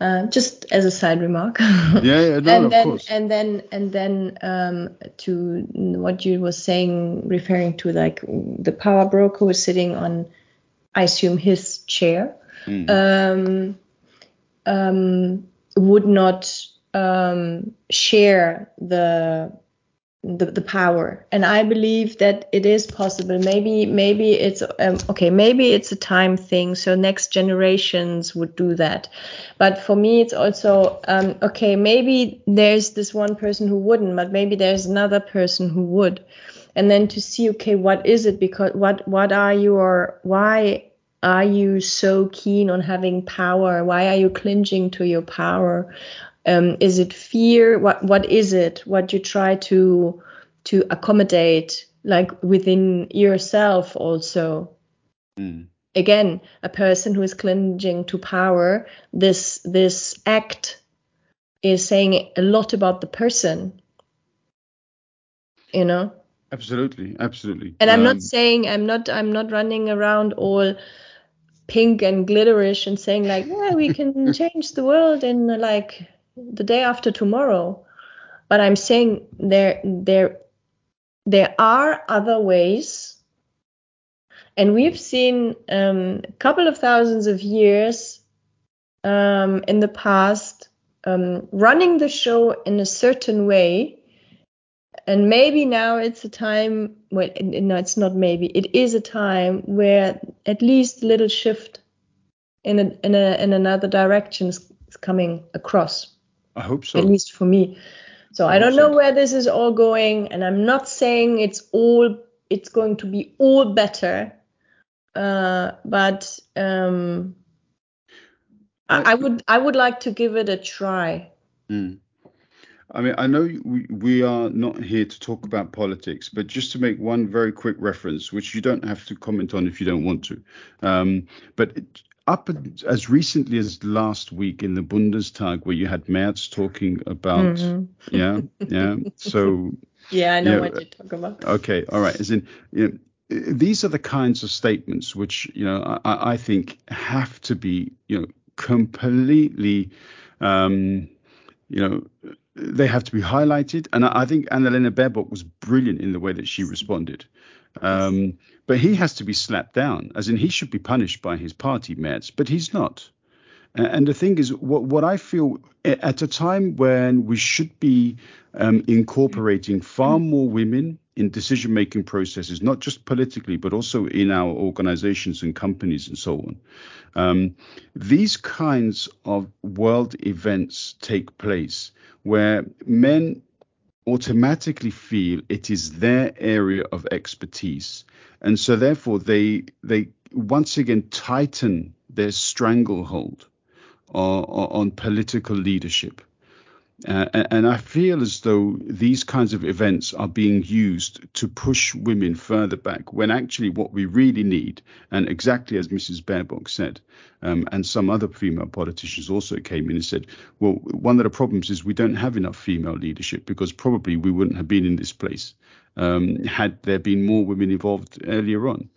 S3: Uh, just as a side remark.
S2: Yeah, yeah, no,
S3: and
S2: of
S3: then
S2: course.
S3: and then and then um, to what you was saying, referring to like the power broker was sitting on, I assume his chair,
S2: Mm.
S3: um, um, would not um, share the the, the power. And i believe that it is possible. Maybe maybe it's um, okay maybe it's a time thing so next generations would do that. But for me it's also um, okay maybe there's this one person who wouldn't but maybe there's another person who would. And then to see okay what is it? Because what what are your why are you so keen on having power? Why are you clinging to your power um, is it fear? What what is it? What you try to to accommodate like within yourself also?
S2: Mm.
S3: again a person who is clinging to power this this act is saying a lot about the person. You know?
S2: Absolutely, absolutely.
S3: and i'm
S2: Um,
S3: not saying i'm not i'm not running around all pink and glitterish and saying like yeah we can change the world in like the day after tomorrow. But i'm saying there there there are other ways. And we've seen um, a couple of thousands of years um, in the past um, running the show in a certain way. And maybe now it's a time well no it's not maybe it is a time where at least a little shift in a, in a in another direction is is coming across
S2: I hope so.
S3: at least for me so
S2: I
S3: i don't know
S2: so.
S3: where this is all going and i'm not saying it's all it's going to be all better uh, but um,
S2: I-
S3: I, would i would like to give it a try
S2: Mm. I mean, I know we, we are not here to talk about politics, but just to make one very quick reference, which you don't have to comment on if you don't want to. Um, but it- up as recently as last week in the Bundestag, where you had Merz talking about,
S3: Mhm.
S2: yeah, yeah. So
S3: yeah i know what you're talking about
S2: Okay, all right. As in, you know, these are the kinds of statements which you know I, I think have to be you know completely, um, you know, they have to be highlighted. And I, I think Annalena Baerbock was brilliant in the way that she responded. Um, but he has to be slapped down, as in he should be punished by his party mates, but he's not. And the thing is, what, what I feel at a time when we should be um, incorporating far more women in decision making processes, not just politically, but also in our organizations and companies and so on. Um, these kinds of world events take place where men automatically feel it is their area of expertise, and so therefore they they once again tighten their stranglehold uh, on, on political leadership. Uh, and I feel as though these kinds of events are being used to push women further back, when actually what we really need, and exactly as Mrs. Baerbock said, um, and some other female politicians also came in and said, well, one of the problems is we don't have enough female leadership because probably we wouldn't have been in this place um, had there been more women involved earlier on.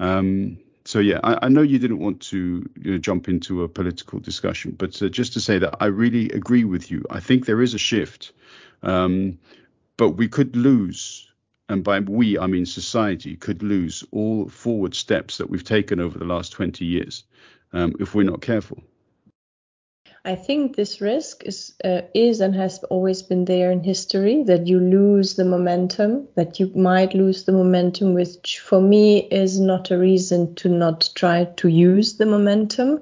S2: Um, so yeah, I, I, know you didn't want to you know, jump into a political discussion, but uh, just to say that I really agree with you. I think there is a shift, um, but we could lose, and by we I mean society could lose all forward steps that we've taken over the last 20 years um, if we're not careful.
S3: I think this risk is uh, is and has always been there in history that you lose the momentum, that you might lose the momentum, which for me is not a reason to not try to use the momentum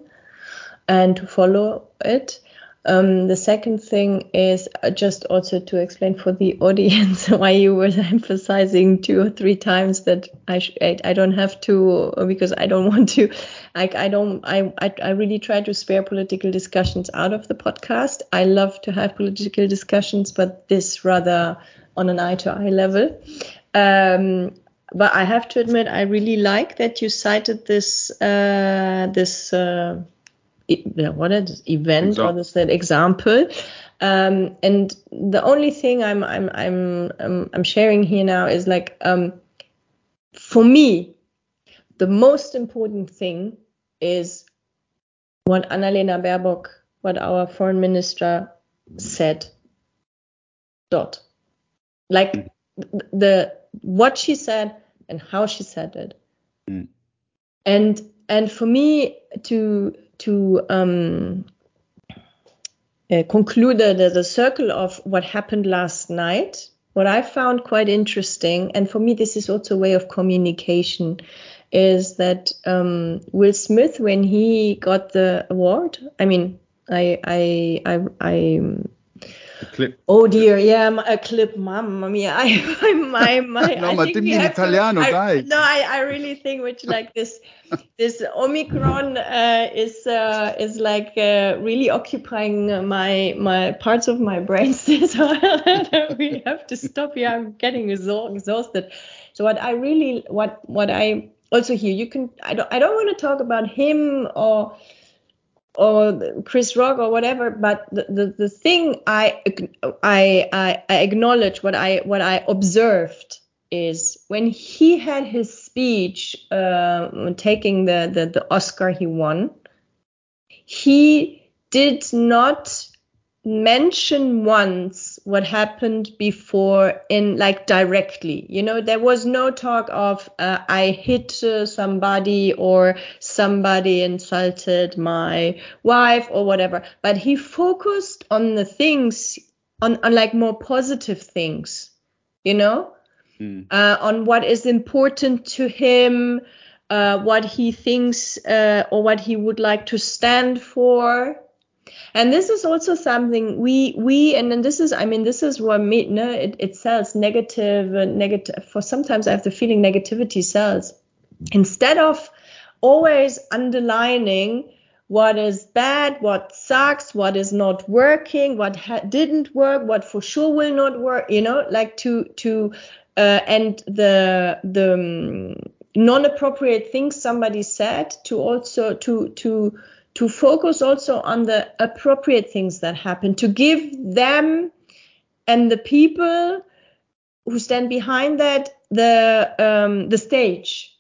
S3: and to follow it. Um, the second thing is uh, just also to explain for the audience why you were emphasizing two or three times that I sh- I, I don't have to because I don't want to like I don't I, I I really try to spare political discussions out of the podcast. I love to have political discussions, but this rather on an eye to eye level. Um, but I have to admit, I really like that you cited this uh, this. Uh, what is event example. or this that example. Um, and the only thing I'm I'm I'm I'm, I'm sharing here now is like um, for me, the most important thing is what Annalena Baerbock, what our foreign minister said. Dot. Like mm. the what she said and how she said it. Mm. And and for me to to um, uh, conclude the, the circle of what happened last night, what I found quite interesting, and for me this is also a way of communication, is that um, Will Smith, when he got the award, I mean, I I I, I
S2: clip.
S3: Oh dear, yeah, a clip, mamma mia. I, I, my, my,
S2: no, I ma dimmi in italiano,
S3: to,
S2: dai.
S3: I, no, I, I really think which like this, this Omicron uh, is uh, is like uh, really occupying my my parts of my brain. so we have to stop here. I'm getting exhausted. So what I really, what what I also hear, you can, I don't, I don't want to talk about him or or Chris Rock or whatever. But the, the, the thing I, I, I, acknowledge what I, what I observed is when he had his speech uh, taking the, the, the Oscar he won, he did not mention once what happened before in like directly. You know there was no talk of uh, i hit uh, somebody or somebody insulted my wife or whatever. But he focused on the things on, on like more positive things you know? Mm. uh, on what is important to him uh, what he thinks uh, or what he would like to stand for and this is also something we we and then this is i mean this is what me no it, it sells negative uh, negative for sometimes i have the feeling negativity sells. Instead of always underlining what is bad what sucks what is not working what ha- didn't work what for sure will not work you know like to to uh, and the the um, non-appropriate things somebody said to also to to to focus also on the appropriate things that happen, to give them and the people who stand behind that the um, the stage.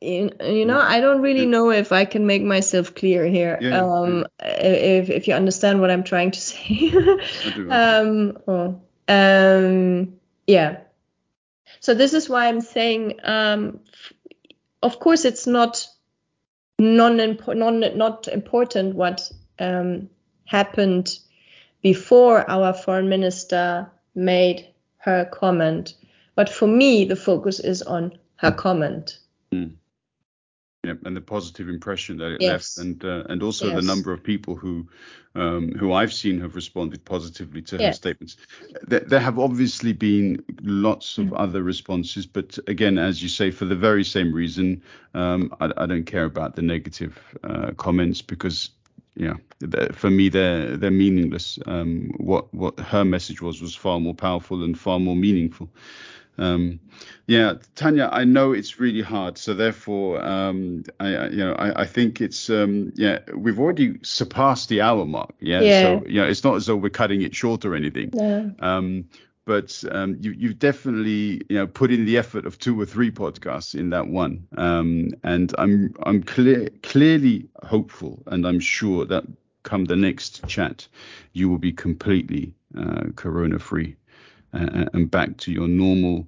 S3: You, you, know, I don't really know if I can make myself clear here. Yeah, um, If if you understand what I'm trying to say. um, oh, um, yeah. So this is why I'm saying, um, of course, it's not non, non not important what um, happened before our foreign minister made her comment. But for me, the focus is on her comment. Mm.
S2: Yeah, and the positive impression that it
S3: Yes.
S2: left, and uh, and also the number of people who um, who I've seen have responded positively to her statements. There, there have obviously been lots of
S3: Mm.
S2: other responses, but again, as you say, for the very same reason, um, I, I don't care about the negative uh, comments because. Yeah, for me they're they're meaningless. Um, what what her message was was far more powerful and far more meaningful. Um, yeah, Tanja, I know it's really hard, so therefore, um, I, I- you know, I, I think it's, um, yeah, we've already surpassed the hour mark. Yeah,
S3: Yeah.
S2: so you know, it's not as though we're cutting it short or anything.
S3: No.
S2: Um, but um, you, you've definitely, you know, put in the effort of two or three podcasts in that one, um, and I'm, I'm clear, clearly hopeful, and I'm sure that come the next chat, you will be completely uh, corona-free uh, and back to your normal,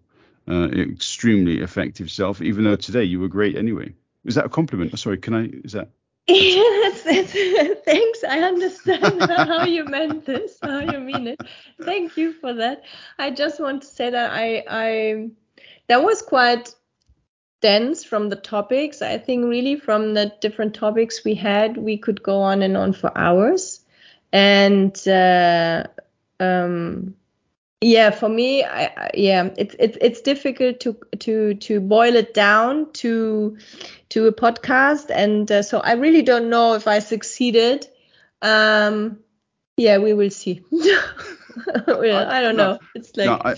S2: uh, extremely effective self. Even though today you were great anyway. Is that a compliment? Oh, sorry, can I? Is that?
S3: Yes, thanks. I understand how you meant this, how you mean it. Thank you for that. I just want to say that I, I that was quite dense from the topics. I think really from the different topics we had, we could go on and on for hours. And uh, um, yeah, for me, I, I, yeah, it's it's it's difficult to to to boil it down to to a podcast, and uh, so I really don't know if I succeeded. Um, yeah, we will see. well, I don't
S2: No,
S3: know. It's like
S2: no, I,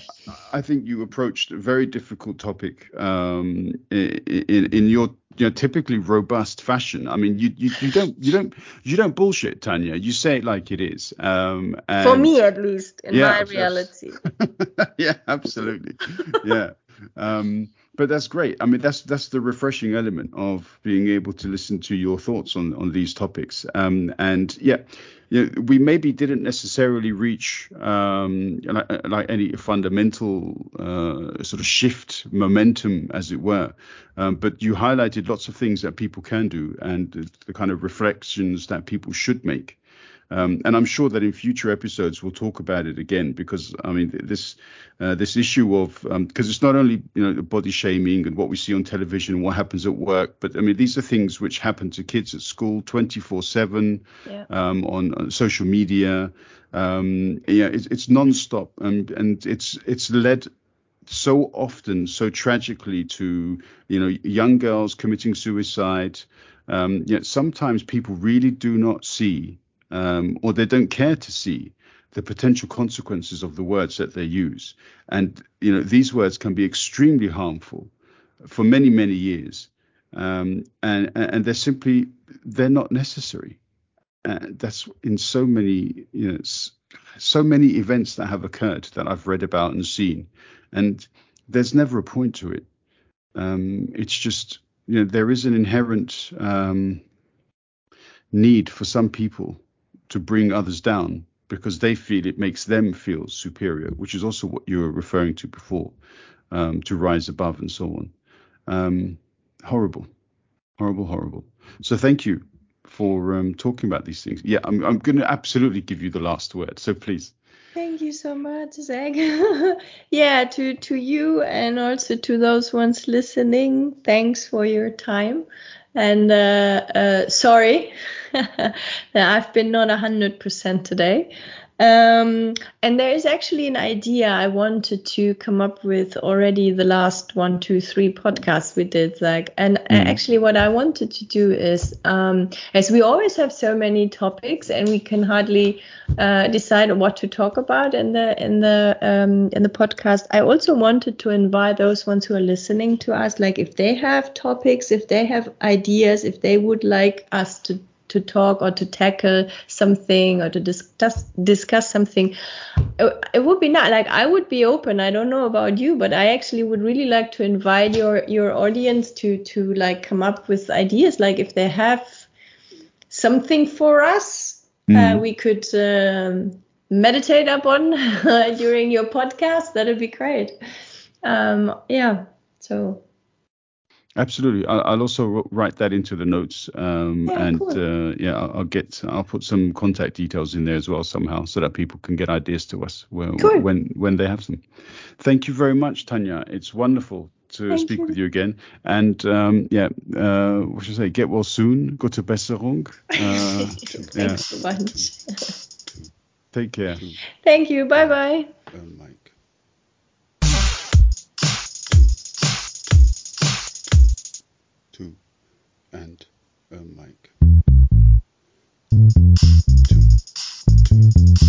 S2: I think you approached a very difficult topic um, in, in in your you know typically robust fashion. I mean, you, you you don't you don't you don't bullshit, Tanja. You say it like it is. Um, and
S3: for me at least in
S2: Yeah,
S3: my reality.
S2: yeah, absolutely. Yeah. Um, but that's great. I mean, that's that's the refreshing element of being able to listen to your thoughts on on these topics. Um, and yeah, you know, we maybe didn't necessarily reach um, like, like any fundamental uh, sort of shift momentum, as it were. Um, but you highlighted lots of things that people can do and the, the kind of reflections that people should make. Um, and I'm sure that in future episodes we'll talk about it again because I mean this uh, this issue of because it's not only you know body shaming and what we see on television what happens at work, but I mean these are things which happen to kids at school 24/7
S3: Yeah.
S2: um, on, on social media. Um, yeah, it's, it's non-stop and and it's it's led so often, so tragically, to you know young girls committing suicide. Um, yet sometimes people really do not see, um, or they don't care to see, the potential consequences of the words that they use. And you know these words can be extremely harmful for many many years, um, and and they're simply they're not necessary. Uh, that's in so many you know so many events that have occurred that I've read about and seen, and there's never a point to it. Um, it's just you know there is an inherent um, need for some people to bring others down because they feel it makes them feel superior, which is also what you were referring to before, um, to rise above and so on. Um, horrible, horrible, horrible. So thank you for um, talking about these things. Yeah, I'm, I'm going to absolutely give you the last word. So please.
S3: Thank you so much, Zach. yeah, to to you and also to those ones listening. Thanks for your time. And uh, uh, sorry that I've been not hundred percent today. Um, and there is actually an idea I wanted to come up with already the last one, two, three podcasts we did, Like, And
S2: Mm.
S3: actually, what I wanted to do is, um, as we always have so many topics and we can hardly uh, decide what to talk about in the in the um, in the podcast. I also wanted to invite those ones who are listening to us, like if they have topics, if they have ideas, if they would like us to to talk or to tackle something or to discuss discuss something it, would be not like i would be open. I don't know about you but i actually would really like to invite your your audience to to like come up with ideas. Like if they have something for us uh,
S2: Mm.
S3: we could um, meditate upon during your podcast. That would be great. Um yeah so
S2: Absolutely. I'll, I'll also write that into the notes, um,
S3: Yeah,
S2: and
S3: cool.
S2: uh, yeah, I'll, I'll get I'll put some contact details in there as well somehow, so that people can get ideas to us when
S3: Cool.
S2: when when they have them. Thank you very much, Tanja. It's wonderful to
S3: Thank
S2: speak
S3: you.
S2: with you again. And um, yeah, uh, what should I say? Get well soon. Gute Besserung. Uh,
S3: Thanks so much.
S2: take care.
S3: Thank you. Bye bye.
S2: and a mic. Two, two.